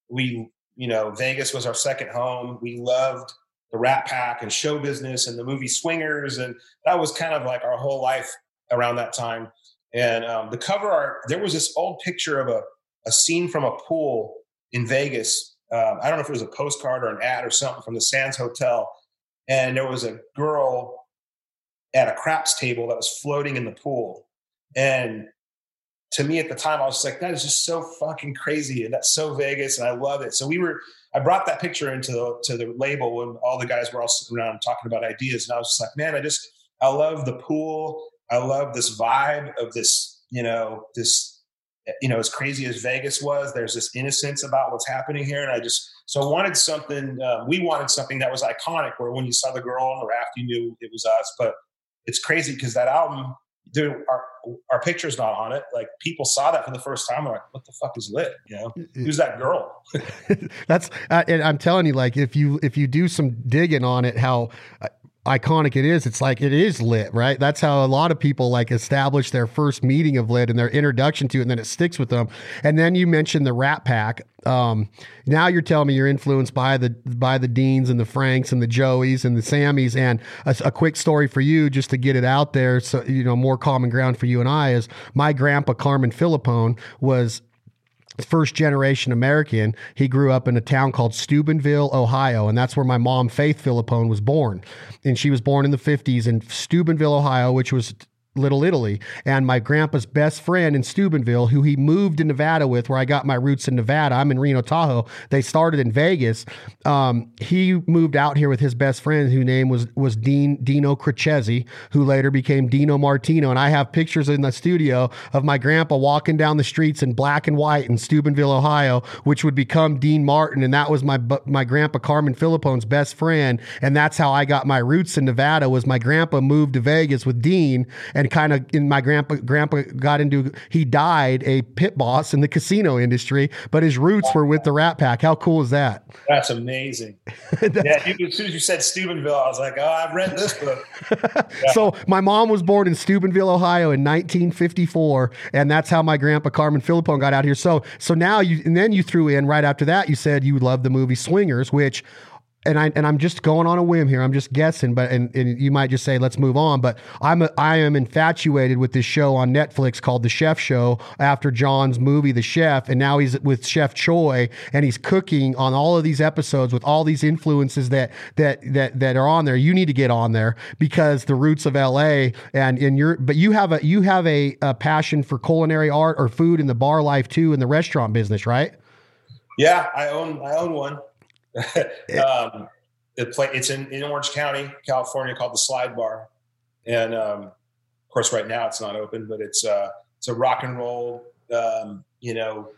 [SPEAKER 2] we, you know, Vegas was our second home. We loved the Rat Pack and show business and the movie Swingers, and that was kind of like our whole life around that time. And um, the cover art, there was this old picture of a a scene from a pool in Vegas. Um, I don't know if it was a postcard or an ad or something from the Sands Hotel, and there was a girl at a craps table that was floating in the pool. And to me at the time, I was like, that is just so fucking crazy, and that's so Vegas, and I love it. So we were, I brought that picture into the to the label when all the guys were all sitting around talking about ideas, and I was just like, man, I just I love the pool. I love this vibe of this, you know, this you know, as crazy as Vegas was, there's this innocence about what's happening here. And I just, so wanted something, uh, we wanted something that was iconic where when you saw the girl on the raft, you knew it was us. But it's crazy because that album, dude, our, our picture's not on it. Like people saw that for the first time. They're like, what the fuck is lit? You know, who's that girl?
[SPEAKER 1] that's uh, and i'm telling you like if you if you do some digging on it how uh, iconic it is. It's like it is lit right? That's how a lot of people like establish their first meeting of lit and their introduction to it and then it sticks with them. And then you mentioned the rat pack. Um, now you're telling me you're influenced by the by the deans and the franks and the joeys and the sammys and a, a quick story for you just to get it out there so you know more common ground for you and i is my grandpa carmen philippone was first generation American. He grew up in a town called Steubenville, Ohio, and that's where my mom, Faith Philippone, was born. And she was born in the 50s in Steubenville, Ohio, which was Little Italy. And my grandpa's best friend in Steubenville, who he moved to Nevada with, where I got my roots in Nevada. I'm in Reno, Tahoe. They started in Vegas. Um, he moved out here with his best friend, whose name was was Dean Dino Crocetti, who later became Dino Martino. And I have pictures in the studio of my grandpa walking down the streets in black and white in Steubenville, Ohio, which would become Dean Martin. And that was my my grandpa Carmen Philippone's best friend. And that's how I got my roots in Nevada. Was my grandpa moved to Vegas with Dean and kind of in my grandpa grandpa got into he died a pit boss in the casino industry, but his roots were with the Rat Pack. How cool is that?
[SPEAKER 2] That's amazing. yeah, you, as soon as you said Steubenville, I was like, oh, I've read this book.
[SPEAKER 1] So my mom was born in Steubenville, Ohio in 1954, and that's how my grandpa Carmen Philippone got out here. So so now you and then you threw in right after that you said you loved the movie Swingers, which and I and I'm just going on a whim here. I'm just guessing, but and, and you might just say let's move on. But I'm a, I am infatuated with this show on Netflix called The Chef Show after Jon's movie The Chef, and now he's with Chef Choi and he's cooking on all of these episodes with all these influences that that that that are on there. You need to get on there because the roots of LA and in your but you have a you have a, a passion for culinary art or food in the bar life too in the restaurant business, right?
[SPEAKER 2] Yeah, I own I own one. um, it play, it's in, in Orange County, California, called the Slide Bar, and um, of course, right now it's not open, but it's uh, it's a rock and roll, um, you know,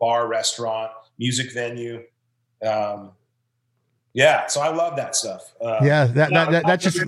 [SPEAKER 2] bar, restaurant, music venue. Um, yeah, so I love that stuff. Uh,
[SPEAKER 1] Yeah, that, that, that that's just.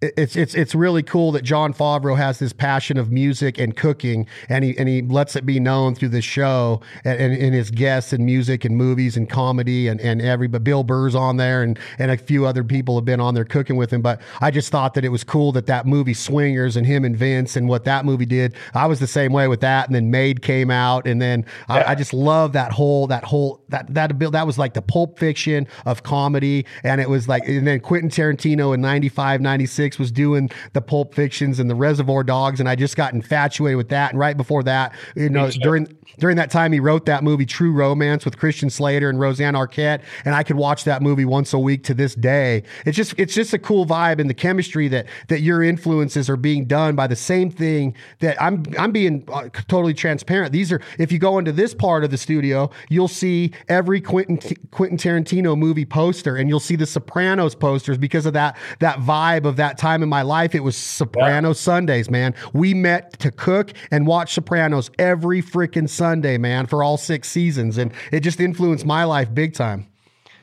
[SPEAKER 1] It's it's it's really cool that Jon Favreau has this passion of music and cooking, and he and he lets it be known through the show and, and, and his guests and music and movies and comedy and and every but Bill Burr's on there and and a few other people have been on there cooking with him. But I just thought that it was cool that that movie Swingers and him and Vince and what that movie did. I was the same way with that, and then Made came out, and then
[SPEAKER 2] Yeah.
[SPEAKER 1] I, I just love that whole that whole that that that was like the Pulp Fiction of comedy, and it was like and then Quentin Tarantino in 95, 96 was doing the Pulp Fictions and the Reservoir Dogs, and I just got infatuated with that. And right before that, you know, during during that time he wrote that movie True Romance with Christian Slater and Rosanna Arquette, and I could watch that movie once a week to this day. It's just it's just a cool vibe and the chemistry that that your influences are being done by the same thing that I'm I'm being uh, totally transparent. These are if you go into this part of the studio, you'll see every Quentin Quentin Tarantino movie poster, and you'll see the Sopranos posters because of that that vibe of that time in my life. It was Soprano yeah. Sundays, man. We met to cook and watch Sopranos every freaking Sunday, man, for all six seasons, and it just influenced my life big time.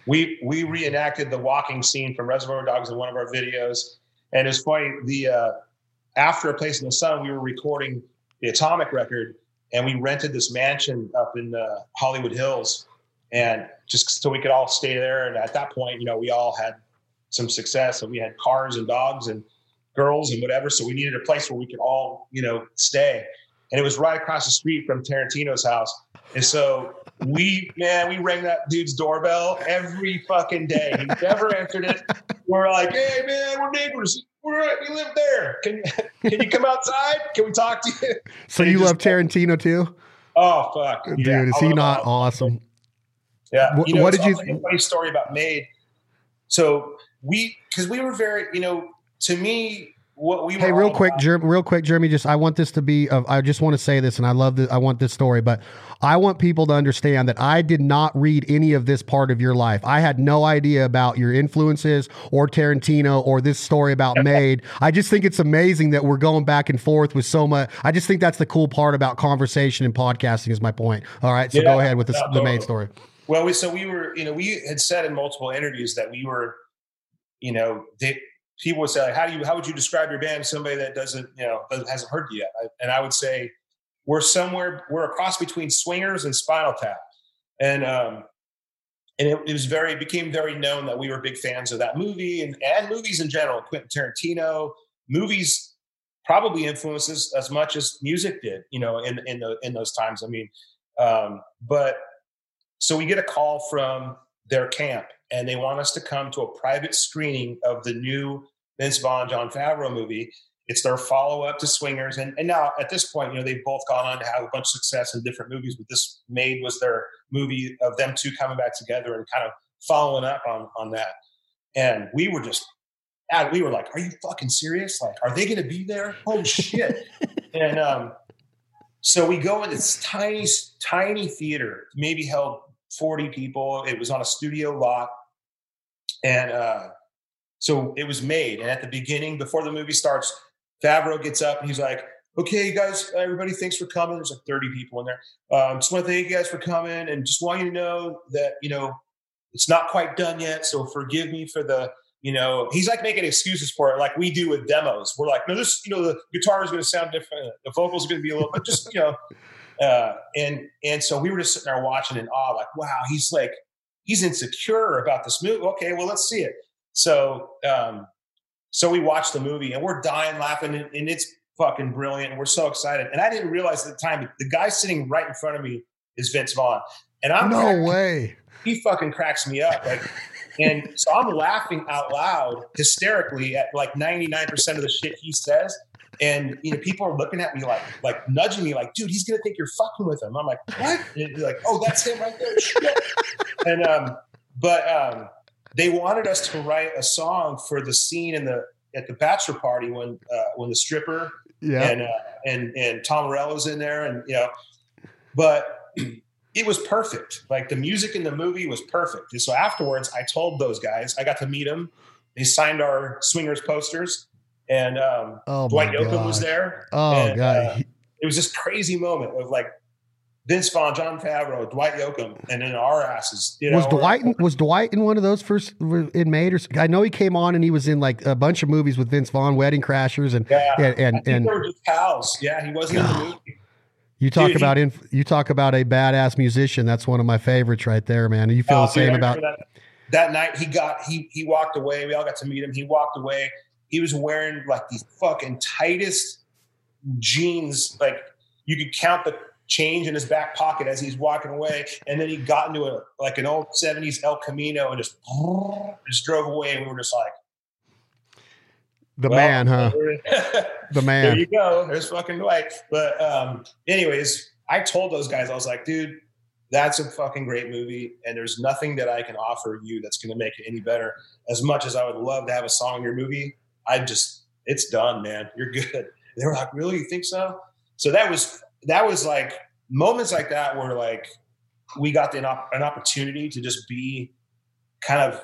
[SPEAKER 2] We we reenacted the walking scene from Reservoir Dogs in one of our videos, and it's funny. The uh, after a place in the sun, we were recording the Atomic record, and we rented this mansion up in uh, Hollywood Hills, and just so we could all stay there. And at that point, you know, we all had some success, and we had cars and dogs and girls and whatever. So we needed a place where we could all, you know, stay. And it was right across the street from Tarantino's house. And so we, man, we rang that dude's doorbell every fucking day. He never answered it. We're like, hey, man, we're neighbors. We're right, we live there. Can can you come outside? Can we talk to you?
[SPEAKER 1] So you love Tarantino too?
[SPEAKER 2] Oh fuck,
[SPEAKER 1] dude! Yeah, is he not awesome?
[SPEAKER 2] Yeah. What, you know, what did you? A funny story about Made. So we, because we were very, you know, to me, what we
[SPEAKER 1] hey real quick Jer- real quick jeremy just i want this to be of i just want to say this and i love this i want this story but i want people to understand that i did not read any of this part of your life. I had no idea about your influences or tarantino or this story about made i just think it's amazing that we're going back and forth with so much i just think that's the cool part about conversation and podcasting is my point. All right so yeah, go ahead with the, the main story.
[SPEAKER 2] Well we, so we were you know we had said in multiple interviews that we were you know they, people would say, like, "How do you? How would you describe your band to somebody that doesn't, you know, hasn't heard you yet?" I, and I would say, we're somewhere, we're a cross between Swingers and Spinal Tap, and um, and it, it, was very, it became very known that we were big fans of that movie and and movies in general. Quentin Tarantino movies probably influences as much as music did, you know, in in the in those times. I mean, um, but so we get a call from their camp and they want us to come to a private screening of the new Vince Vaughn, Jon Favreau movie. It's their follow up to Swingers. And, and now at this point, you know, they've both gone on to have a bunch of success in different movies, but this made was their movie of them two coming back together and kind of following up on, on that. And we were just, we were like, are you fucking serious? Like, are they going to be there? Oh shit. and, um, so we go in this tiny, tiny theater, maybe held 40 people. It was on a studio lot. And uh, so it was made. And at the beginning, before the movie starts, Favreau gets up and he's like, okay, guys, everybody, thanks for coming. There's like 30 people in there. Um, just want to thank you guys for coming and just want you to know that, you know, it's not quite done yet. So forgive me for the, you know, he's like making excuses for it, like we do with demos. We're like, no, this, you know, the guitar is going to sound different. The vocals are going to be a little, but just, you know, uh, and and so we were just sitting there watching in awe, like, wow, he's like, he's insecure about this movie. Okay, well, let's see it. So um, so we watched the movie and we're dying laughing and, and it's fucking brilliant. And we're so excited. And I didn't realize at the time the guy sitting right in front of me is Vince Vaughn. And I'm
[SPEAKER 1] no cracking, way.
[SPEAKER 2] He fucking cracks me up. Like, and so I'm laughing out loud hysterically at like 99% of the shit he says and you know people are looking at me like like nudging me like dude he's gonna think you're fucking with him. I'm like what? And like oh that's him right there. And um but um they wanted us to write a song for the scene in the at the bachelor party when uh when the stripper yeah. and uh, and and tom morello's in there and you know but it was perfect. Like the music in the movie was perfect. And so afterwards i told those guys i got to meet them they signed our swingers posters and um, oh Dwight Yoakam was there.
[SPEAKER 1] Oh
[SPEAKER 2] and,
[SPEAKER 1] god, uh,
[SPEAKER 2] it was this crazy moment of like Vince Vaughn, Jon Favreau, Dwight Yoakam, and then our asses. You know,
[SPEAKER 1] was Dwight in, was Dwight in one of those first in made or I know he came on and he was in like a bunch of movies with Vince Vaughn, Wedding Crashers, and
[SPEAKER 2] yeah,
[SPEAKER 1] and and, and
[SPEAKER 2] they were just pals. Yeah, he wasn't God. in the movie.
[SPEAKER 1] You talk Dude, about he, inf- you talk about a badass musician. That's one of my favorites right there, man. You feel uh, the same about
[SPEAKER 2] that, that night. He got he he walked away. We all got to meet him. He walked away he was wearing like these fucking tightest jeans. Like you could count the change in his back pocket as he's walking away. And then he got into a like an old 70s El Camino and just just drove away. And we were just like,
[SPEAKER 1] the well, man, huh? the man.
[SPEAKER 2] There you go. There's fucking Dwight. But um, anyways, I told those guys, I was like, dude, that's a fucking great movie, and there's nothing that I can offer you that's going to make it any better. As much as I would love to have a song in your movie, I just it's done, man. You're good. They were like, really? You think so? So that was that was like moments like that where like we got the, an opportunity to just be kind of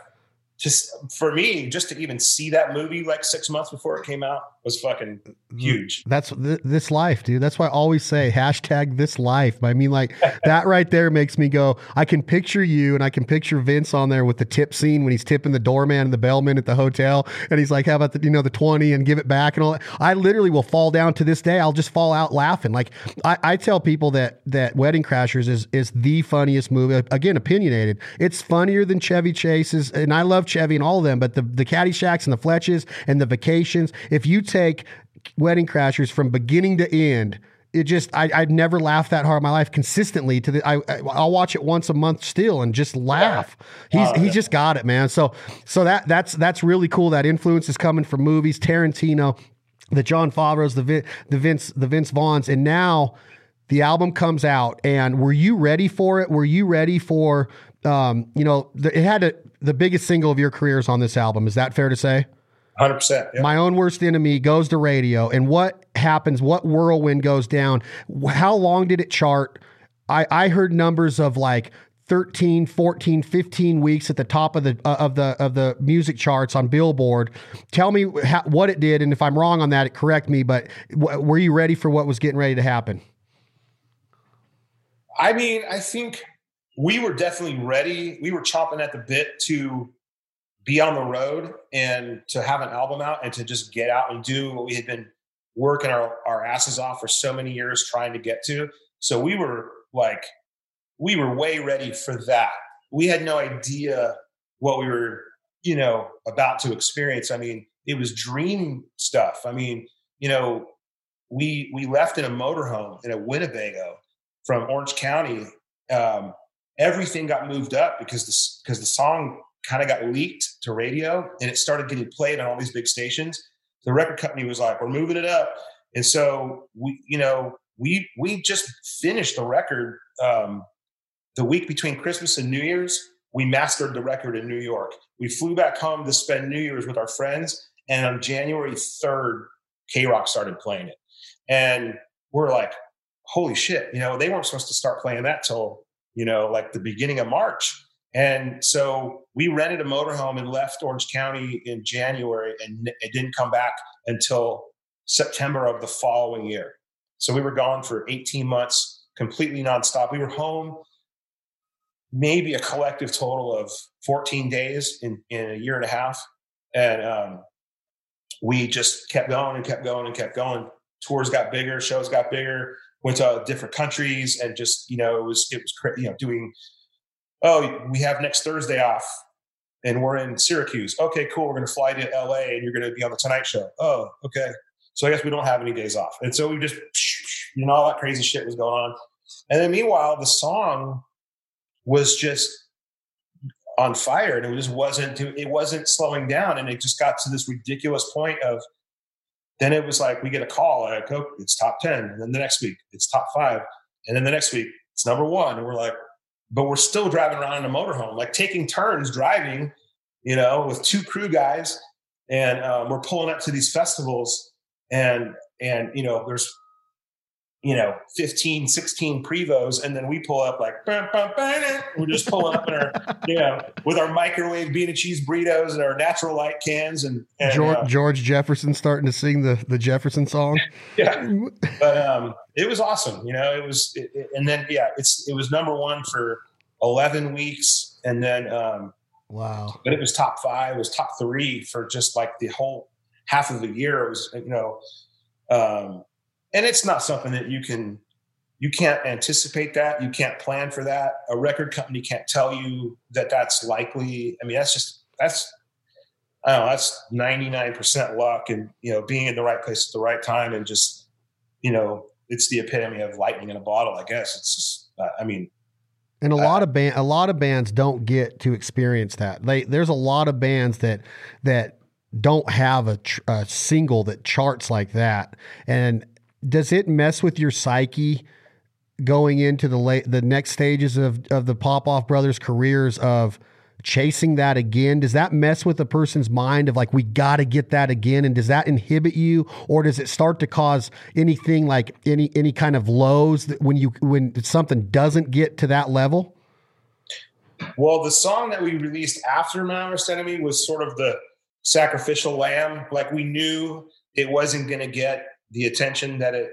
[SPEAKER 2] just for me, just to even see that movie like six months before it came out was fucking mm, huge.
[SPEAKER 1] That's th- this life, dude. That's why I always say hashtag this life. I mean, like that right there makes me go. I can picture you, and I can picture Vince on there with the tip scene when he's tipping the doorman and the bellman at the hotel, and he's like, "How about the you know the twenty and give it back and all that." I literally will fall down to this day. I'll just fall out laughing. Like I, I tell people that that Wedding Crashers is is the funniest movie. Again, opinionated. It's funnier than Chevy Chase's, and I love Chevy and all of them, but the the Caddyshacks and the Fletches and the Vacations. If you take Wedding Crashers from beginning to end, it just I, I'd never laughed that hard in my life consistently. To the I I'll watch it once a month still and just laugh. He's oh, he's just got it, man. So so that that's that's really cool. That influence is coming from movies, Tarantino, the Jon Favreau's, the the Vince the Vince Vaughns, and now the album comes out. And were you ready for it? Were you ready for um, you know, the, it had a, the biggest single of your careers on this album. Is that fair to say?
[SPEAKER 2] Hundred percent.
[SPEAKER 1] My own worst enemy goes to radio, and what happens? What whirlwind goes down? How long did it chart? I I heard numbers of like 13 14 15 weeks at the top of the uh, of the of the music charts on billboard tell me how, what it did and if i'm wrong on that correct me but w- were you ready for what was getting ready to happen
[SPEAKER 2] i mean i think we were definitely ready. We were chopping at the bit to be on the road and to have an album out and to just get out and do what we had been working our, our asses off for so many years trying to get to. So we were like, we were way ready for that. We had no idea what we were, you know, about to experience. I mean, it was dream stuff. I mean, you know, we we left in a motorhome in a Winnebago from Orange County um, everything got moved up because this because the song kind of got leaked to radio and it started getting played on all these big stations. The record company was like, "We're moving it up," and so we, you know, we we just finished the record um, the week between Christmas and New Year's. We mastered the record in New York. We flew back home to spend New Year's with our friends, and on January third, KROQ started playing it, and we're like, "Holy shit!" You know, they weren't supposed to start playing that till you know, like the beginning of March. And so we rented a motorhome and left Orange County in January and it didn't come back until September of the following year. So we were gone for 18 months, completely nonstop. We were home maybe a collective total of 14 days in, in a year and a half. And um, we just kept going and kept going and kept going. Tours got bigger, shows got bigger went to different countries and just you know it was it was you know doing oh we have next thursday off and we're in syracuse okay cool we're going to fly to la and you're going to be on the tonight show oh okay so i guess we don't have any days off and so we just you know all that crazy shit was going on and then meanwhile the song was just on fire and it just wasn't it wasn't slowing down and it just got to this ridiculous point of then it was like we get a call it's top 10. And then the next week, it's top five. And then the next week, it's number one. And we're like, but we're still driving around in a motorhome, like taking turns driving, you know, with two crew guys. And um, we're pulling up to these festivals. And, and, you know, there's you know 15 16 prevos and then we pull up like bah, bah, bah, we're just pulling up in our you know with our microwave bean and cheese burritos and our natural light cans and, and
[SPEAKER 1] george, uh, george, jefferson starting to sing the the jefferson song.
[SPEAKER 2] Yeah. But um it was awesome you know it was it, it, and then yeah it's it was number one for 11 weeks and then um
[SPEAKER 1] wow.
[SPEAKER 2] but it was top five it was top three for just like the whole half of the year. It was you know um and it's not something that you can you can't anticipate that you can't plan for that a record company can't tell you that that's likely i mean that's just that's i don't know that's 99% luck and you know being in the right place at the right time and just you know it's the epitome of lightning in a bottle i guess it's just uh, i mean
[SPEAKER 1] and a lot of band, a lot of bands don't get to experience that. They, there's a lot of bands that that don't have a, tr- a single that charts like that. And does it mess with your psyche going into the late the next stages of of the Popoff brothers careers of chasing that again? Does that mess with a person's mind of like we got to get that again? And does that inhibit you? Or does it start to cause anything like any any kind of lows that when you when something doesn't get to that level?
[SPEAKER 2] Well the song that we released after my worst enemy was sort of the sacrificial lamb. Like we knew it wasn't going to get the attention that it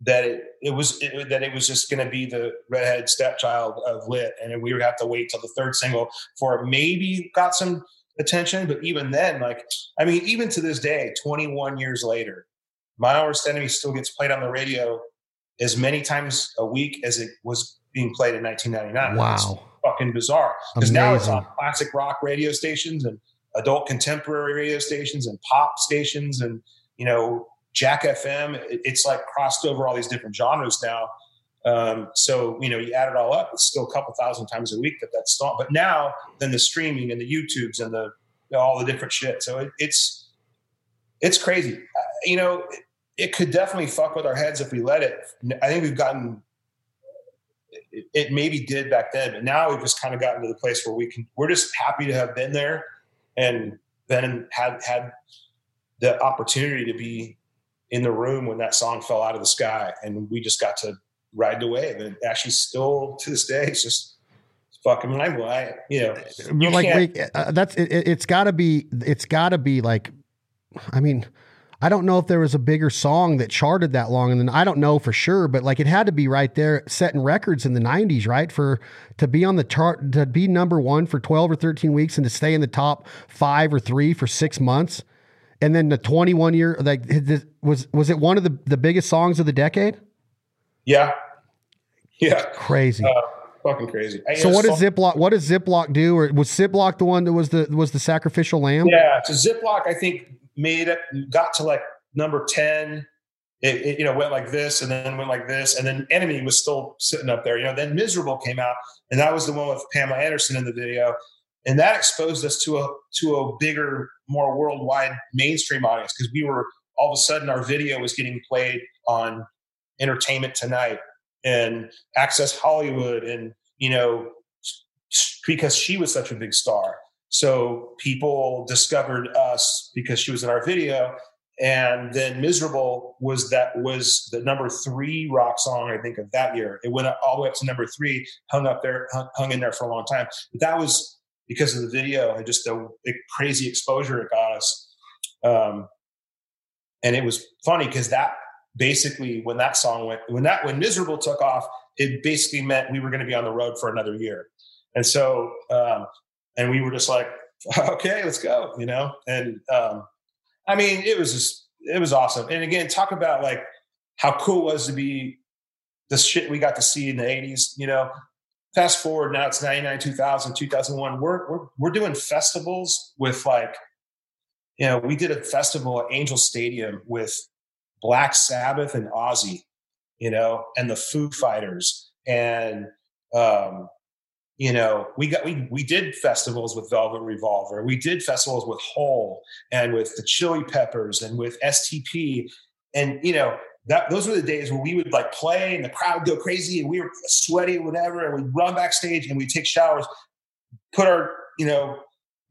[SPEAKER 2] that it, it was it, that it was just going to be the redhead stepchild of lit and we would have to wait till the third single for it. Maybe got some attention but even then like i mean even to this day 21 years later my worst enemy still gets played on the radio as many times a week as it was being played in 1999
[SPEAKER 1] wow
[SPEAKER 2] it's fucking bizarre. Because now it's on classic rock radio stations and adult contemporary radio stations and pop stations and you know Jack FM, it's like crossed over all these different genres now. Um, so you know, you add it all up, it's still a couple thousand times a week that that's still. But now, then the streaming and the YouTubes and the all the different shit. So it, it's it's crazy. Uh, you know, it, it, could definitely fuck with our heads if we let it. I think we've gotten. It, it maybe did back then, but now we've just kind of gotten to the place where we can. We're just happy to have been there, and then had had the opportunity to be in the room when that song fell out of the sky, and we just got to ride the wave. And actually, still to this day, it's just fucking mind blowing. You know, you
[SPEAKER 1] like wait, uh, that's it, it's got to be. It's got to be like, I mean. I don't know if there was a bigger song that charted that long, and then I don't know for sure, but like it had to be right there, setting records in the '90s, right? For to be on the chart, to be number one for 12 or 13 weeks, and to stay in the top five or three for six months and then the 21 year like this, was was it one of the the biggest songs of the decade?
[SPEAKER 2] Yeah. Yeah.
[SPEAKER 1] Crazy. Uh,
[SPEAKER 2] fucking crazy.
[SPEAKER 1] So what does Zip-Lock what does Zip-Lock do? Or was Zip-Lock the one that was the was the sacrificial lamb?
[SPEAKER 2] Yeah so Zip-Lock i think made it got to like number 10 it, it, you know went like this and then went like this and then enemy was still sitting up there. You know then miserable came out and that was the one with pamela anderson in the video and that exposed us to a to a bigger more worldwide mainstream audience because we were all of a sudden our video was getting played on entertainment tonight and access hollywood and you know because she was such a big star. So people discovered us because she was in our video. And then miserable was that was the number three rock song i think of that year. It went all the way up to number three hung up there hung, hung in there for a long time. But that was because of the video and just the, the crazy exposure it got us. Um, and it was funny because that basically when that song went when that when miserable took off it basically meant we were going to be on the road for another year. And so um, and we were just like okay let's go you know? And um, i mean it was just it was awesome. And again talk about like how cool it was to be the shit we got to see in the 80s you know fast forward now it's 99 2000 2001 we're, we're we're doing festivals with like you know we did a festival at angel stadium with black sabbath and ozzy you know and the foo fighters. And um you know we got we we did festivals with velvet revolver. We did festivals with hole and with the chili peppers and with stp and you know that those were the days where we would like play and the crowd go crazy and we were sweaty or whatever and we'd run backstage and we'd take showers put our you know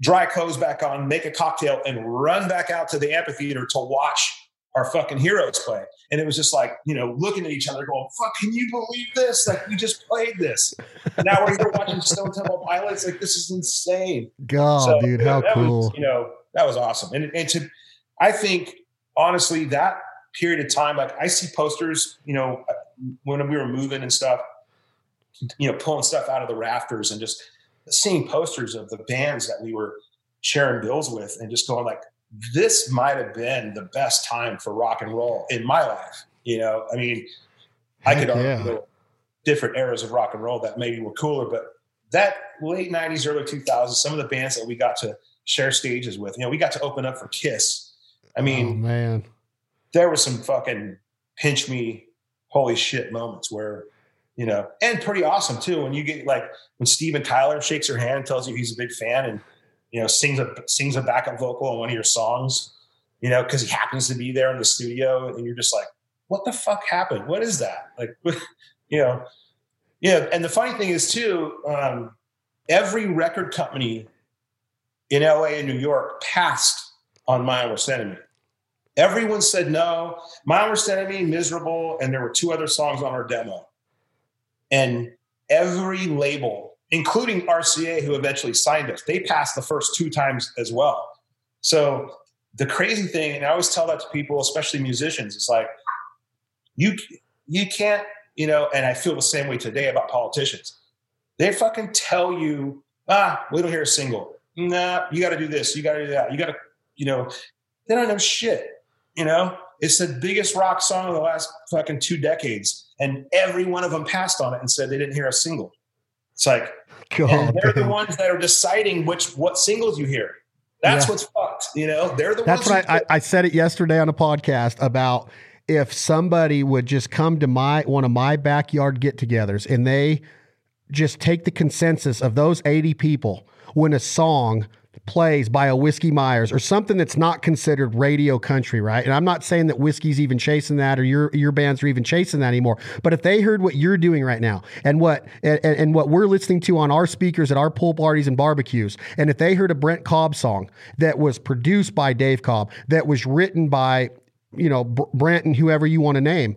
[SPEAKER 2] dry clothes back on make a cocktail and run back out to the amphitheater to watch our fucking heroes play. And it was just like you know looking at each other going fuck can you believe this? Like we just played this. Now we're here watching stone temple pilots like this is insane.
[SPEAKER 1] God so, dude how cool
[SPEAKER 2] was, you know that was awesome. And, and to i think honestly that period of time, like I see posters, you know, when we were moving and stuff, you know, pulling stuff out of the rafters and just seeing posters of the bands that we were sharing bills with and just going like, this might have been the best time for rock and roll in my life. You know, I mean, Heck I could argue yeah. different eras of rock and roll that maybe were cooler, but that late '90s, early 2000s, some of the bands that we got to share stages with, you know, we got to open up for Kiss. I mean,
[SPEAKER 1] oh, man,
[SPEAKER 2] there was some fucking pinch me, holy shit moments where, you know, and pretty awesome too. When you get like when Steven Tyler shakes your hand and tells you he's a big fan and, you know, sings a sings a backup vocal on one of your songs, you know, because he happens to be there in the studio and you're just like, what the fuck happened? What is that? Like, you you know, yeah. And the funny thing is too, um, every record company in LA and New York passed on My Worst Enemy. Everyone said no. My Worst Enemy, Miserable, and there were two other songs on our demo. And every label, including RCA, who eventually signed us, they passed the first two times as well. So the crazy thing, and I always tell that to people, especially musicians, it's like you you can't, you know, and I feel the same way today about politicians. They fucking tell you, ah, we don't hear a single. Nah, you got to do this. You got to do that. You got to, you know, they don't know shit. You know, it's the biggest rock song of the last fucking two decades, and every one of them passed on it and said they didn't hear a single. It's like, God, they're the ones that are deciding which what singles you hear. That's yeah. what's fucked. You know, they're the
[SPEAKER 1] That's
[SPEAKER 2] what
[SPEAKER 1] I, I, I said it yesterday on a podcast about if somebody would just come to my one of my backyard get-togethers and they just take the consensus of those 80 people when a song plays by a Whiskey Myers or something that's not considered radio country, right? And I'm not saying that Whiskey's even chasing that or your your bands are even chasing that anymore. But if they heard what you're doing right now and what and, and what we're listening to on our speakers at our pool parties and barbecues, and if they heard a Brent Cobb song that was produced by Dave Cobb, that was written by you know Brent and whoever you want to name,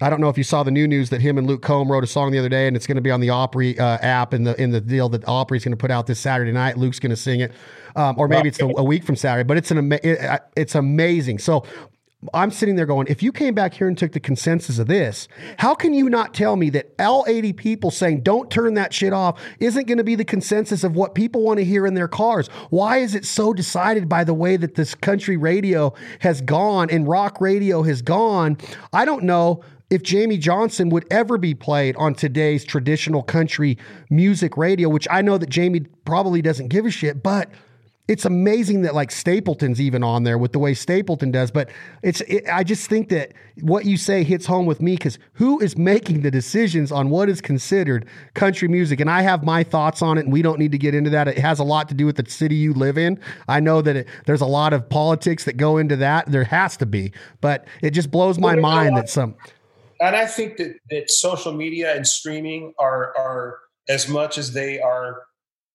[SPEAKER 1] I don't know if you saw the new news that him and Luke Combs wrote a song the other day, and it's going to be on the Opry uh, app in the in the deal that Opry's going to put out this Saturday night. Luke's going to sing it, um, or maybe it's the, a week from Saturday. But it's an ama- it, it's amazing. So I'm sitting there going, if you came back here and took the consensus of this, how can you not tell me that all 80 people saying don't turn that shit off isn't going to be the consensus of what people want to hear in their cars? Why is it so decided by the way that this country radio has gone and rock radio has gone? I don't know if Jamey Johnson would ever be played on today's traditional country music radio, which I know that Jamey probably doesn't give a shit, but it's amazing that like Stapleton's even on there with the way Stapleton does. But it's it, I just think that what you say hits home with me because who is making the decisions on what is considered country music? And I have my thoughts on it, and we don't need to get into that. It has a lot to do with the city you live in. I know that it, there's a lot of politics that go into that. There has to be, but it just blows my mind that some
[SPEAKER 2] and I think that that social media and streaming are are as much as they are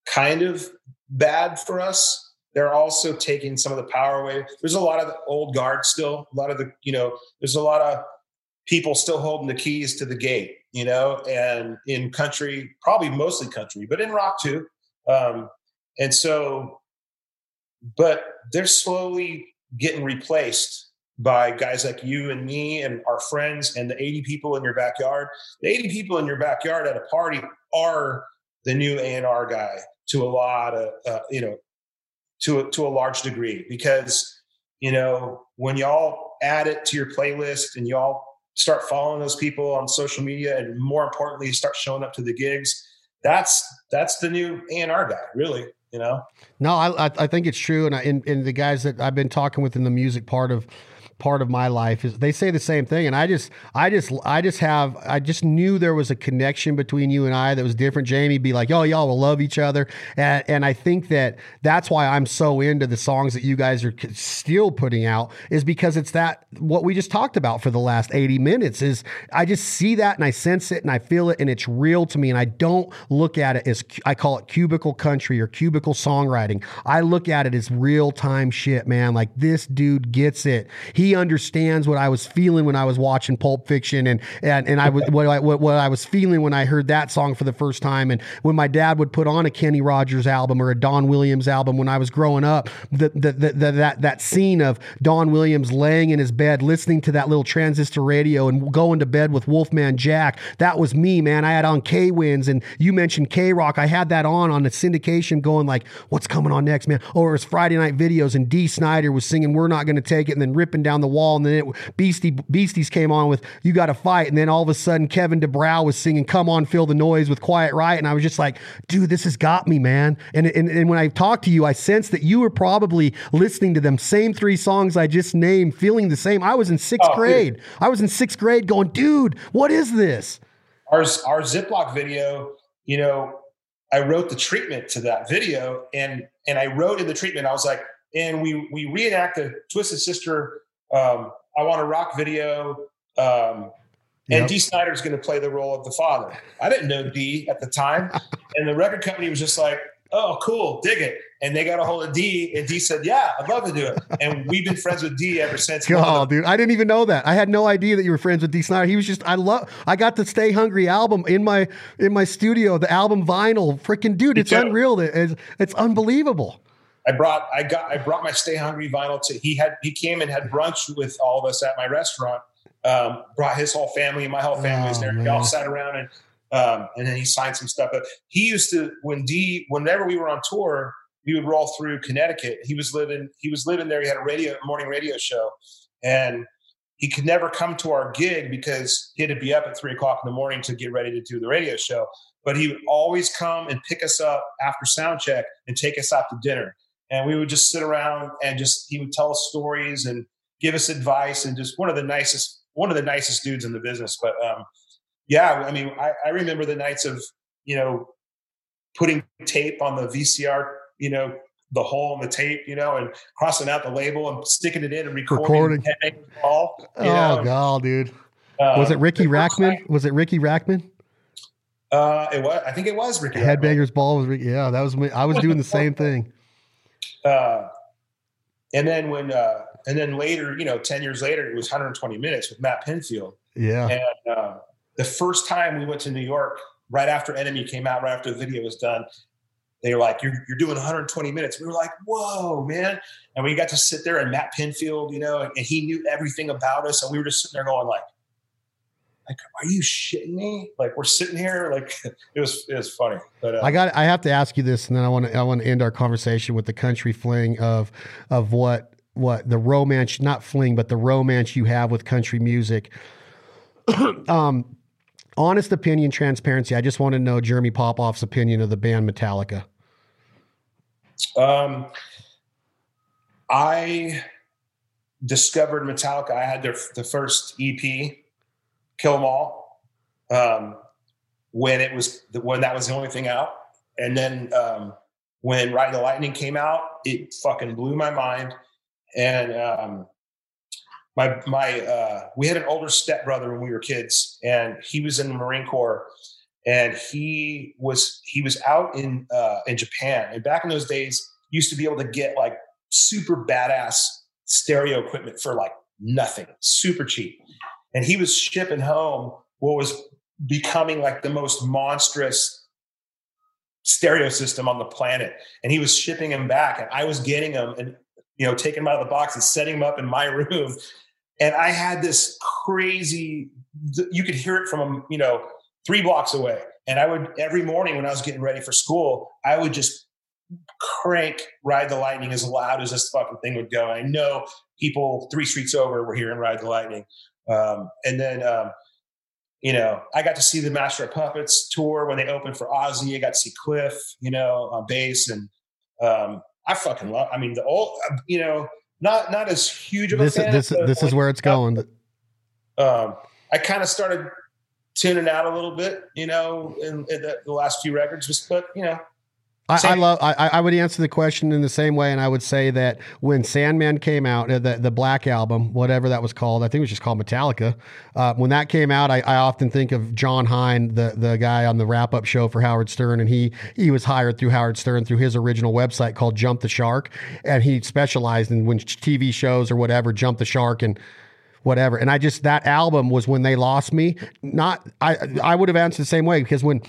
[SPEAKER 2] kind of bad for us. They're also taking some of the power away. There's a lot of the old guard still. A lot of the you know. There's a lot of people still holding the keys to the gate. You know, and in country, probably mostly country, but in rock too. Um, and so, but they're slowly getting replaced by guys like you and me and our friends and the 80 people in your backyard. The 80 people in your backyard at a party are the new A&R guy to a lot of, uh, you know, to a, to a large degree because, you know, when y'all add it to your playlist and y'all start following those people on social media and more importantly, start showing up to the gigs, that's, that's the new A&R guy, really you know
[SPEAKER 1] no i i think it's true and I, and, and the guys that i've been talking with in the music part of part of my life is they say the same thing. And i just i just i just have i just knew there was a connection between you and i that was different. Jamey be like oh y'all will love each other. And, and i think that that's why i'm so into the songs that you guys are still putting out is because it's that what we just talked about for the last 80 minutes is i just see that and i sense it and i feel it and it's real to me. And i don't look at it as i call it cubicle country or cubicle songwriting. I look at it as real time shit man. Like this dude gets it. He he understands what I was feeling when I was watching Pulp Fiction and and, and I was what I, what, what I was feeling when I heard that song for the first time. And when my dad would put on a Kenny Rogers album or a Don Williams album when I was growing up the, the, the, the that that scene of Don Williams laying in his bed listening to that little transistor radio and going to bed with Wolfman Jack that was me man. I had on K Winds and you mentioned KROQ I had that on on the syndication going like what's coming on next man? Or it was Friday night videos and Dee Snider was singing we're not going to take it and then ripping down the wall, and then it, Beastie Beasties came on with "You Got to Fight," and then all of a sudden Kevin DuBrow was singing "Come On, Feel the Noise" with Quiet Riot, and I was just like, "Dude, this has got me, man." And and, and when I talked to you, I sensed that you were probably listening to them same three songs I just named, feeling the same. I was in sixth oh, grade. Dude. I was in sixth grade, going, "Dude, what is this?"
[SPEAKER 2] Our our Zip-Lock video, you know, I wrote the treatment to that video, and and I wrote in the treatment, I was like, and we we reenact the Twisted Sister um, I want a rock video. Um, and
[SPEAKER 1] Yep.
[SPEAKER 2] Dee Snider's going to play the role of the father. I didn't know Dee at the time, and the record company was just like, "Oh, cool, dig it." And they got a hold of Dee, and Dee said, "Yeah, I'd love to do it." And we've been friends with Dee ever since.
[SPEAKER 1] God, dude, I didn't even know that. I had no idea that you were friends with Dee Snider. He was just, I love. I got the Stay Hungry album in my in my studio, the album vinyl. Freaking dude, it's unreal. It's, it's unbelievable.
[SPEAKER 2] I brought I got I brought my Stay Hungry vinyl to he had he came and had brunch with all of us at my restaurant. Um, brought his whole family, and my whole family was
[SPEAKER 1] Oh,
[SPEAKER 2] there. We all sat around and um, and then he signed some stuff. But he used to when Dee whenever we were on tour, we would roll through Connecticut. He was living he was living there. He had a radio morning radio show, and he could never come to our gig because he had to be up at three o'clock in the morning to get ready to do the radio show. But he would always come and pick us up after sound check and take us out to dinner and we would just sit around and just he would tell us stories and give us advice and just one of the nicest one of the nicest dudes in the business but um yeah i mean i, I remember the nights of you know putting tape on the vcr you know the hole in the tape you know and crossing out the label and sticking it in and recording,
[SPEAKER 1] Recording.
[SPEAKER 2] Headbangers Ball,
[SPEAKER 1] Oh
[SPEAKER 2] know,
[SPEAKER 1] god, dude.
[SPEAKER 2] uh,
[SPEAKER 1] Was it
[SPEAKER 2] Riki
[SPEAKER 1] Rachtman?
[SPEAKER 2] night-
[SPEAKER 1] Was it Riki Rachtman?
[SPEAKER 2] uh it was i think it was Riki Rachtman.
[SPEAKER 1] Headbangers Ball was Riki. Yeah, that was me. I was doing the same thing.
[SPEAKER 2] Uh, and then when uh, and then later, you know, ten years later, it was 120 minutes with Matt Pinfield.
[SPEAKER 1] Yeah.
[SPEAKER 2] And uh, the first time we went to New York, right after Enemy came out, right after the video was done, they were like, "You're you're doing 120 minutes." We were like, "Whoa, man!" And we got to sit there, and Matt Pinfield, you know, and, and he knew everything about us, and we were just sitting there going like. Like, are you shitting me? Like, we're sitting here, like it was, it was funny. But uh,
[SPEAKER 1] I got. I have to ask you this, and then I want to. I want to end our conversation with the country fling of of what what the romance, not fling, but the romance you have with country music. um, honest opinion, transparency. I just want to know Jeremy Popoff's opinion of the band Metallica.
[SPEAKER 2] Um, I discovered Metallica. I had their the first EP, Kill 'Em All, um, when it was when that was the only thing out, and then um, when Ride the Lightning came out, it fucking blew my mind. And um, my my uh, we had an older stepbrother when we were kids, and he was in the Marine Corps, and he was he was out in uh, in Japan. And back in those days, used to be able to get like super badass stereo equipment for like nothing, super cheap. And he was shipping home what was becoming like the most monstrous stereo system on the planet. And he was shipping them back, and I was getting them and you know taking them out of the box and setting them up in my room. And I had this crazy. You could hear it from um, you know three blocks away. And I would every morning when I was getting ready for school, I would just crank Ride the Lightning as loud as this fucking thing would go. I know people three streets over were hearing Ride the Lightning. Um, and then, um, you know, I got to see the Master of Puppets tour when they opened for Ozzy. I got to see Cliff, you know, on bass. And um, I fucking love, I mean, the old, you know, not not as huge of a
[SPEAKER 1] This
[SPEAKER 2] fan.
[SPEAKER 1] this
[SPEAKER 2] but
[SPEAKER 1] this is where it's going.
[SPEAKER 2] um, I kind of started tuning out a little bit, you know, in, in the, the last few records, just but you know,
[SPEAKER 1] I, I love. I, I would answer the question in the same way, and I would say that when Sandman came out, uh, the the Black album, whatever that was called, I think it was just called Metallica. Uh, when that came out, I, I often think of Jon Hein, the the guy on the wrap up show for Howard Stern, and he he was hired through Howard Stern through his original website called Jump the Shark, and he specialized in when TV shows or whatever Jump the Shark and whatever. And I just that album was when they lost me. Not I I would have answered the same way because when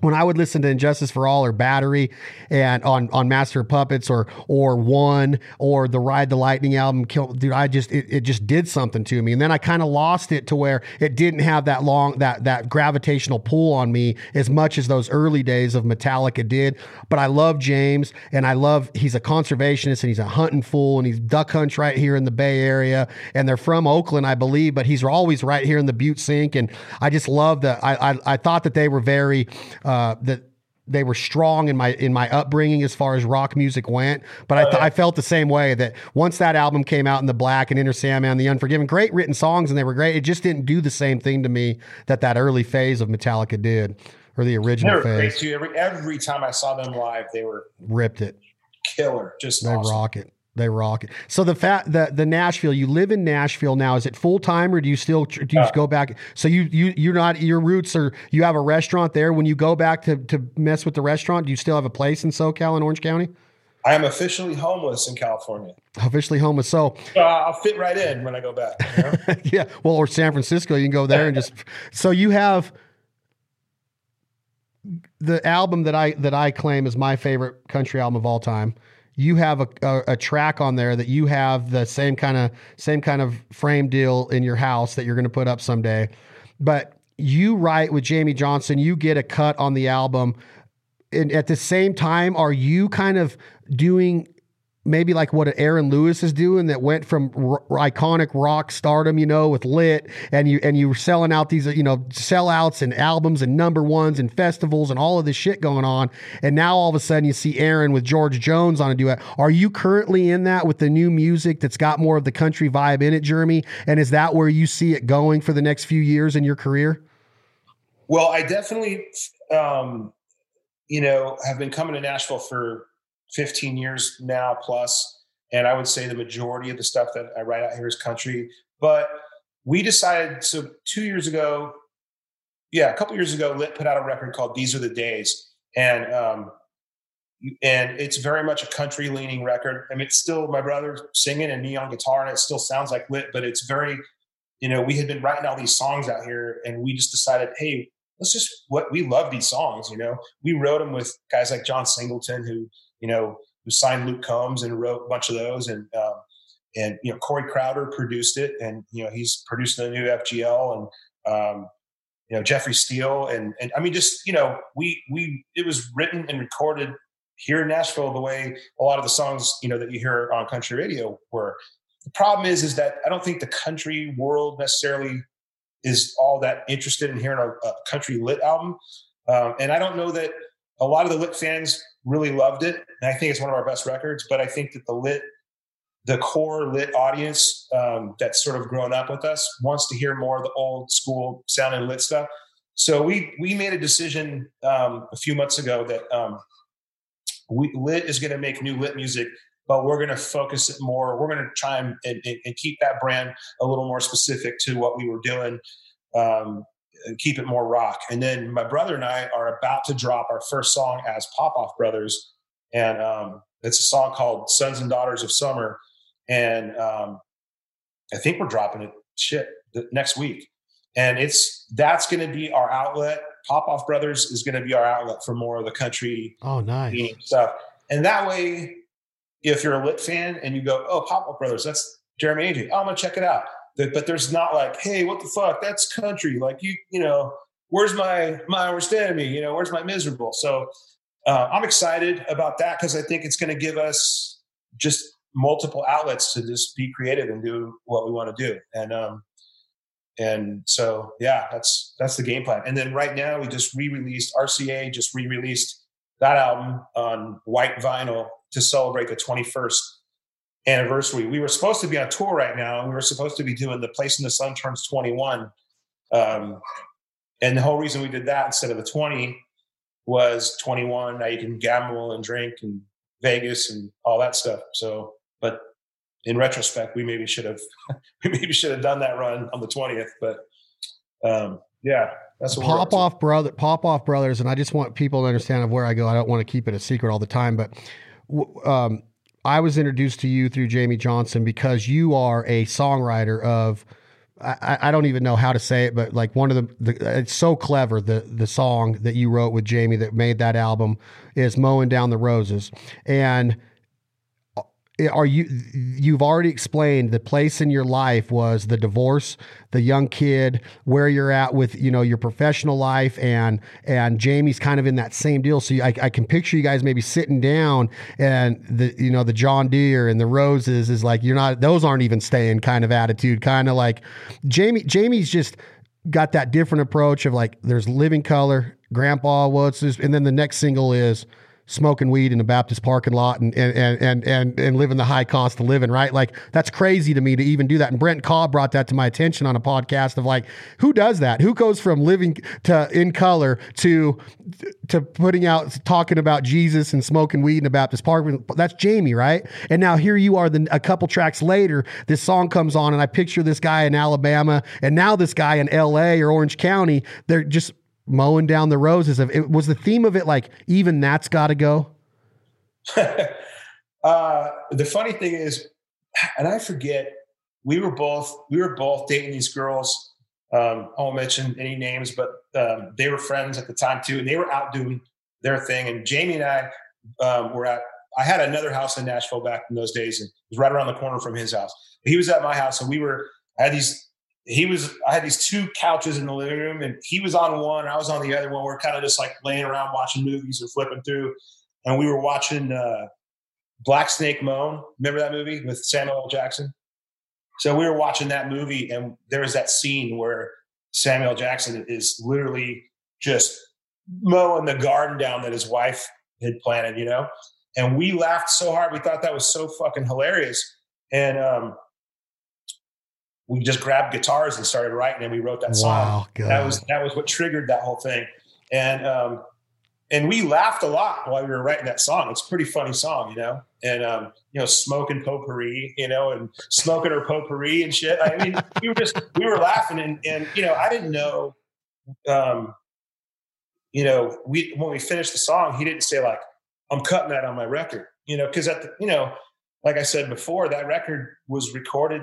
[SPEAKER 1] when I would listen to And Justice for All or Battery and on on Master Puppets or or One or the Ride the Lightning album, kill dude, I just it, it just did something to me. And then I kind of lost it to where it didn't have that long that that gravitational pull on me as much as those early days of Metallica did. But I love James and I love he's a conservationist and he's a hunting fool and he's duck hunts right here in the Bay Area. And they're from Oakland, I believe, but he's always right here in the Butte Sink. And I just love that. I, I I thought that they were very uh, Uh, that they were strong in my in my upbringing as far as rock music went. But I, oh, th- I felt the same way that once that album came out in the Black and Enter Sandman, and The Unforgiven, great written songs and they were great. It just didn't do the same thing to me that that early phase of Metallica did, or the original phase.
[SPEAKER 2] Every every time I saw them live, they were
[SPEAKER 1] Ripped it.
[SPEAKER 2] killer. Just
[SPEAKER 1] They
[SPEAKER 2] awesome.
[SPEAKER 1] rock it. They rock it. So the fact that the Nashville, you live in Nashville now. Is it full time or do you still do you uh, go back? So you you you're not your roots are you have a restaurant there. When you go back to to mess with the restaurant, do you still have a place in SoCal in Orange County?
[SPEAKER 2] I am officially homeless in California.
[SPEAKER 1] Officially homeless. So
[SPEAKER 2] I'll fit right in when I go back. You
[SPEAKER 1] know? yeah. Well, or San Francisco, you can go there and just. So you have the album that I that I claim is my favorite country album of all time you have a, a, a, track on there that you have the same kind of same kind of frame deal in your house that you're going to put up someday. But you write with jamey johnson you get a cut on the album. And at the same time are you kind of doing maybe like what Aaron Lewis is doing that went from r- iconic rock stardom, you know, with lit and you and you were selling out these, you know, sellouts and albums and number ones and festivals and all of this shit going on. And now all of a sudden you see Aaron with George Jones on a duet. Are you currently in that with the new music that's got more of the country vibe in it, Jeremy? And is that where you see it going for the next few years in your career?
[SPEAKER 2] Well, I definitely um, you know, have been coming to Nashville for 15 years now plus, and I would say the majority of the stuff that I write out here is country. But we decided so two years ago, yeah, a couple years ago, Lit put out a record called "These Are the Days," and um, and it's very much a country leaning record. I mean, it's still my brother singing and me on guitar, and it still sounds like Lit, but it's very, you know, we had been writing all these songs out here, and we just decided, hey, let's just what we love these songs. You know, we wrote them with guys like John Singleton, who you know, who signed Luke Combs and wrote a bunch of those. And, um, and, you know, Corey Crowder produced it and, you know, he's producing the new FGL and, um, you know, Jeffrey Steele. And, and I mean, just, you know, we, we, it was written and recorded here in Nashville the way a lot of the songs, you know, that you hear on country radio were. The problem is, is that I don't think the country world necessarily is all that interested in hearing a, a country lit album. Um, and I don't know that a lot of the lit fans really loved it, and I think it's one of our best records. But I think that the lit, the core lit audience um, that's sort of grown up with us wants to hear more of the old school sound and lit stuff. So we we made a decision um, a few months ago that um, we, lit is going to make new lit music, but we're going to focus it more. We're going to try and, and, and, keep that brand a little more specific to what we were doing. Um, keep it more rock. And then my brother and I are about to drop our first song as Popoff Brothers, and um, it's a song called "Sons and Daughters of Summer," and um, I think we're dropping it shit next week. And it's that's going to be our outlet. Popoff Brothers is going to be our outlet for more of the country.
[SPEAKER 1] Oh, nice
[SPEAKER 2] stuff. And that way, if you're a lit fan and you go, "Oh, Popoff Brothers, that's Jeremy AJ," oh, I'm gonna check it out but there's not like, hey, what the fuck? That's country. Like you, you know, where's my my understanding me? You know, where's my miserable? So uh, I'm excited about that because I think it's going to give us just multiple outlets to just be creative and do what we want to do. And um, and so yeah, that's that's the game plan. And then right now we just re-released RCA just re-released that album on white vinyl to celebrate the 21st anniversary. We were supposed to be on tour right now, and we were supposed to be doing the Place in the Sun turns 21. Um, and the whole reason we did that instead of the 20 was 21. Now you can gamble and drink and Vegas and all that stuff. So, but in retrospect, we maybe should have we maybe should have done that run on the 20th. But um, yeah, that's
[SPEAKER 1] pop off brother, Popoff brothers, and I just want people to understand of where I go. I don't want to keep it a secret all the time, but um, I was introduced to you through Jamey Johnson because you are a songwriter of. I, I, don't even know how to say it, but like one of the, the, it's so clever the the song that you wrote with Jamey that made that album is mowing down the roses and are you you've already explained the place in your life was the divorce the young kid where you're at with you know your professional life and and jamey's kind of in that same deal. So I, I, can picture you guys maybe sitting down and the you know the john deere and the roses is like you're not those aren't even staying kind of attitude kind of like jamey jamey's just got that different approach of like there's living color grandpa what's this and then the next single is smoking weed in a Baptist parking lot and and and and and living the high cost of living, right? Like that's crazy to me to even do that. And Brent Cobb brought that to my attention on a podcast of like, who does that? Who goes from living to in color to to putting out talking about Jesus and smoking weed in a Baptist park? That's Jamey, right? And now here you are. Then a couple tracks later, this song comes on, and I picture this guy in Alabama, and now this guy in L.A. or Orange County. They're just mowing down the roses of it was the theme of it like even that's got to go?
[SPEAKER 2] Uh, the funny thing is and i forget we were both we were both dating these girls um, i won't mention any names but um, they were friends at the time too and they were out doing their thing and jamey and i um, were at i had another house in nashville back in those days and it was right around the corner from his house. He was at my house and we were i had these he was I had these two couches in the living room and he was on one, I was on the other one. We are kind of just like laying around watching movies or flipping through. And we were watching uh, Black Snake Moan. Remember that movie with Samuel. Jackson? So we were watching that movie and there was that scene where Samuel Jackson is literally just mowing the garden down that his wife had planted, you know? And we laughed so hard. We thought that was so fucking hilarious. And um, we just grabbed guitars and started writing and we wrote that song. Wow, that was that was what triggered that whole thing. And um and we laughed a lot while we were writing that song. It's a pretty funny song, you know. And um, you know, smoking potpourri, you know, and smoking her potpourri and shit. I mean, we were just we were laughing and and you know, I didn't know um you know, we when we finished the song, he didn't say like, I'm cutting that on my record, you know, because at the you know, like I said before, that record was recorded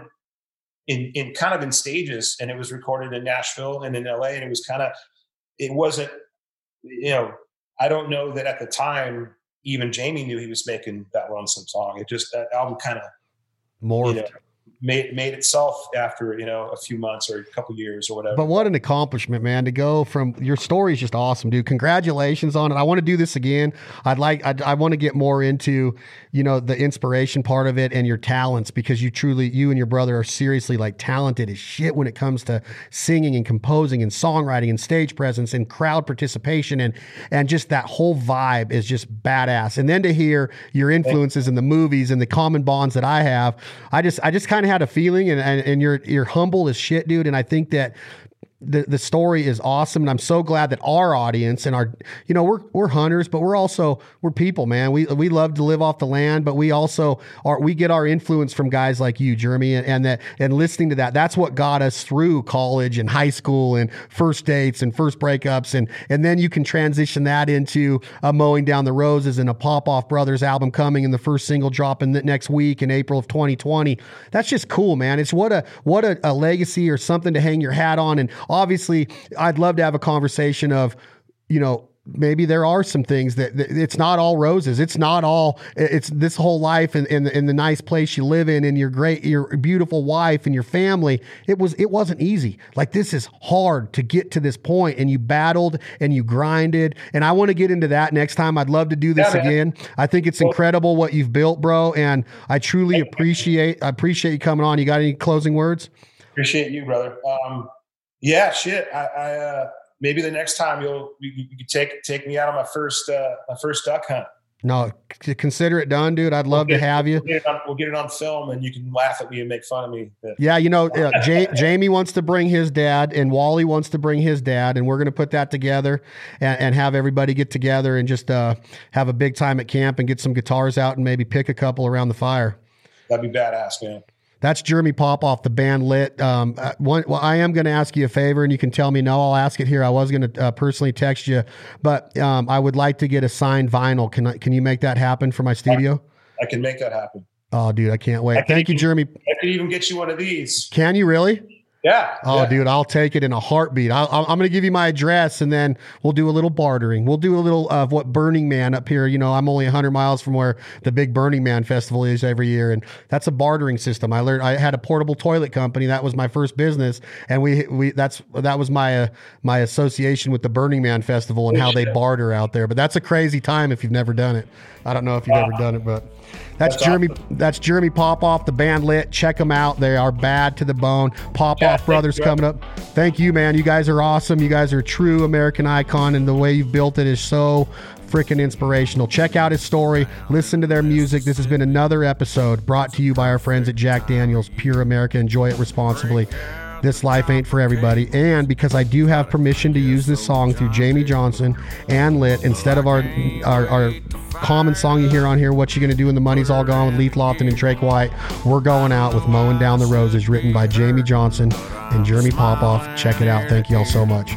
[SPEAKER 2] in in kind of in stages, and it was recorded in Nashville and in LA, and it was kind of it wasn't you know I don't know that at the time even Jamey knew he was making that lonesome song. It just that album kind of
[SPEAKER 1] morphed. you know,
[SPEAKER 2] made made itself after you know a few months or a couple years or whatever.
[SPEAKER 1] But what an accomplishment, man! To go from your story is just awesome, dude. Congratulations on it. I want to do this again. I'd like I'd, I want to get more into you know the inspiration part of it and your talents because you truly you and your brother are seriously like talented as shit when it comes to singing and composing and songwriting and stage presence and crowd participation and and just that whole vibe is just badass. And then to hear your influences in the movies and the common bonds that I have, I just I just kind of had a feeling, and, and, and you're you're humble as shit, dude. And I think that the the story is awesome, and I'm so glad that our audience and our you know we're we're hunters, but we're also we're people, man. We we love to live off the land, but we also are we get our influence from guys like you, Jeremy, and, and that and listening to that. That's what got us through college and high school and first dates and first breakups, and and then you can transition that into a mowing down the roses and a Popoff Brothers album coming and the first single dropping next week in April of 2020. That's just cool, man. It's what a what a, a legacy or something to hang your hat on and obviously, I'd love to have a conversation of, you know, maybe there are some things that, that, it's not all roses. It's not all. It's this whole life and in, in, in, the nice place you live in and your great, your beautiful wife and your family. It was. It wasn't easy. Like this is hard to get to this point, and you battled and you grinded. And I want to get into that next time. I'd love to do this yeah, again. I think it's incredible what you've built, bro. And I truly appreciate. I appreciate you coming on. You got any closing words?
[SPEAKER 2] Appreciate you, brother. Um, yeah, shit. I, I uh, maybe the next time you'll you, you take take me out on my first uh, my first duck hunt.
[SPEAKER 1] No, consider it done, dude. I'd love we'll to have you.
[SPEAKER 2] We'll get, on, we'll get, it on film, and you can laugh at me and make fun of me.
[SPEAKER 1] Yeah, you know, uh, Jamey wants to bring his dad, and Wally wants to bring his dad, and we're going to put that together and, and, have everybody get together and just uh, have a big time at camp and get some guitars out and maybe pick a couple around the fire.
[SPEAKER 2] That'd be badass, man.
[SPEAKER 1] That's Jeremy Popoff the band Lit. Um, uh, one, well, I am going to ask you a favor, and you can tell me no. I'll ask it here. I was going to uh, personally text you, but um, I would like to get a signed vinyl. Can I, can you make that happen for my studio?
[SPEAKER 2] I can make that happen.
[SPEAKER 1] Oh, dude, I can't wait. I Thank you, Jeremy.
[SPEAKER 2] I could even get you one of these.
[SPEAKER 1] Can you really?
[SPEAKER 2] Yeah.
[SPEAKER 1] Oh,
[SPEAKER 2] yeah.
[SPEAKER 1] dude, I'll take it in a heartbeat. i am going to give you my address, and then we'll do a little bartering. We'll do a little of what Burning Man up here. You know, I'm only 100 miles from where the big Burning Man festival is every year, and that's a bartering system. I learned. I had a portable toilet company. That was my first business, and we we that's that was my uh, my association with the Burning Man festival and how they barter out there. But that's a crazy time if you've never done it. I don't know if you've wow. ever done it, but. That's, that's Jeremy. Awesome. That's Jeremy Popoff, the band lit. Check them out. They are bad to the bone. Popoff yeah, Brothers you, coming up. Thank you, man. You guys are awesome. You guys are a true American icon, and the way you've built it is so freaking inspirational. Check out his story, listen to their music. This has been another episode brought to you by our friends at Jack Daniels, Pure America. Enjoy it responsibly. This life ain't for everybody. And because I do have permission to use this song through Jamey Johnson and Lit instead of our our, our common song you hear on here, What You Gonna Do When the Money's All Gone with Leith Lofton and Drake White, we're going out with Mowing Down the Roses, written by Jamey Johnson and Jeremy Popoff. Check it out. Thank you all so much.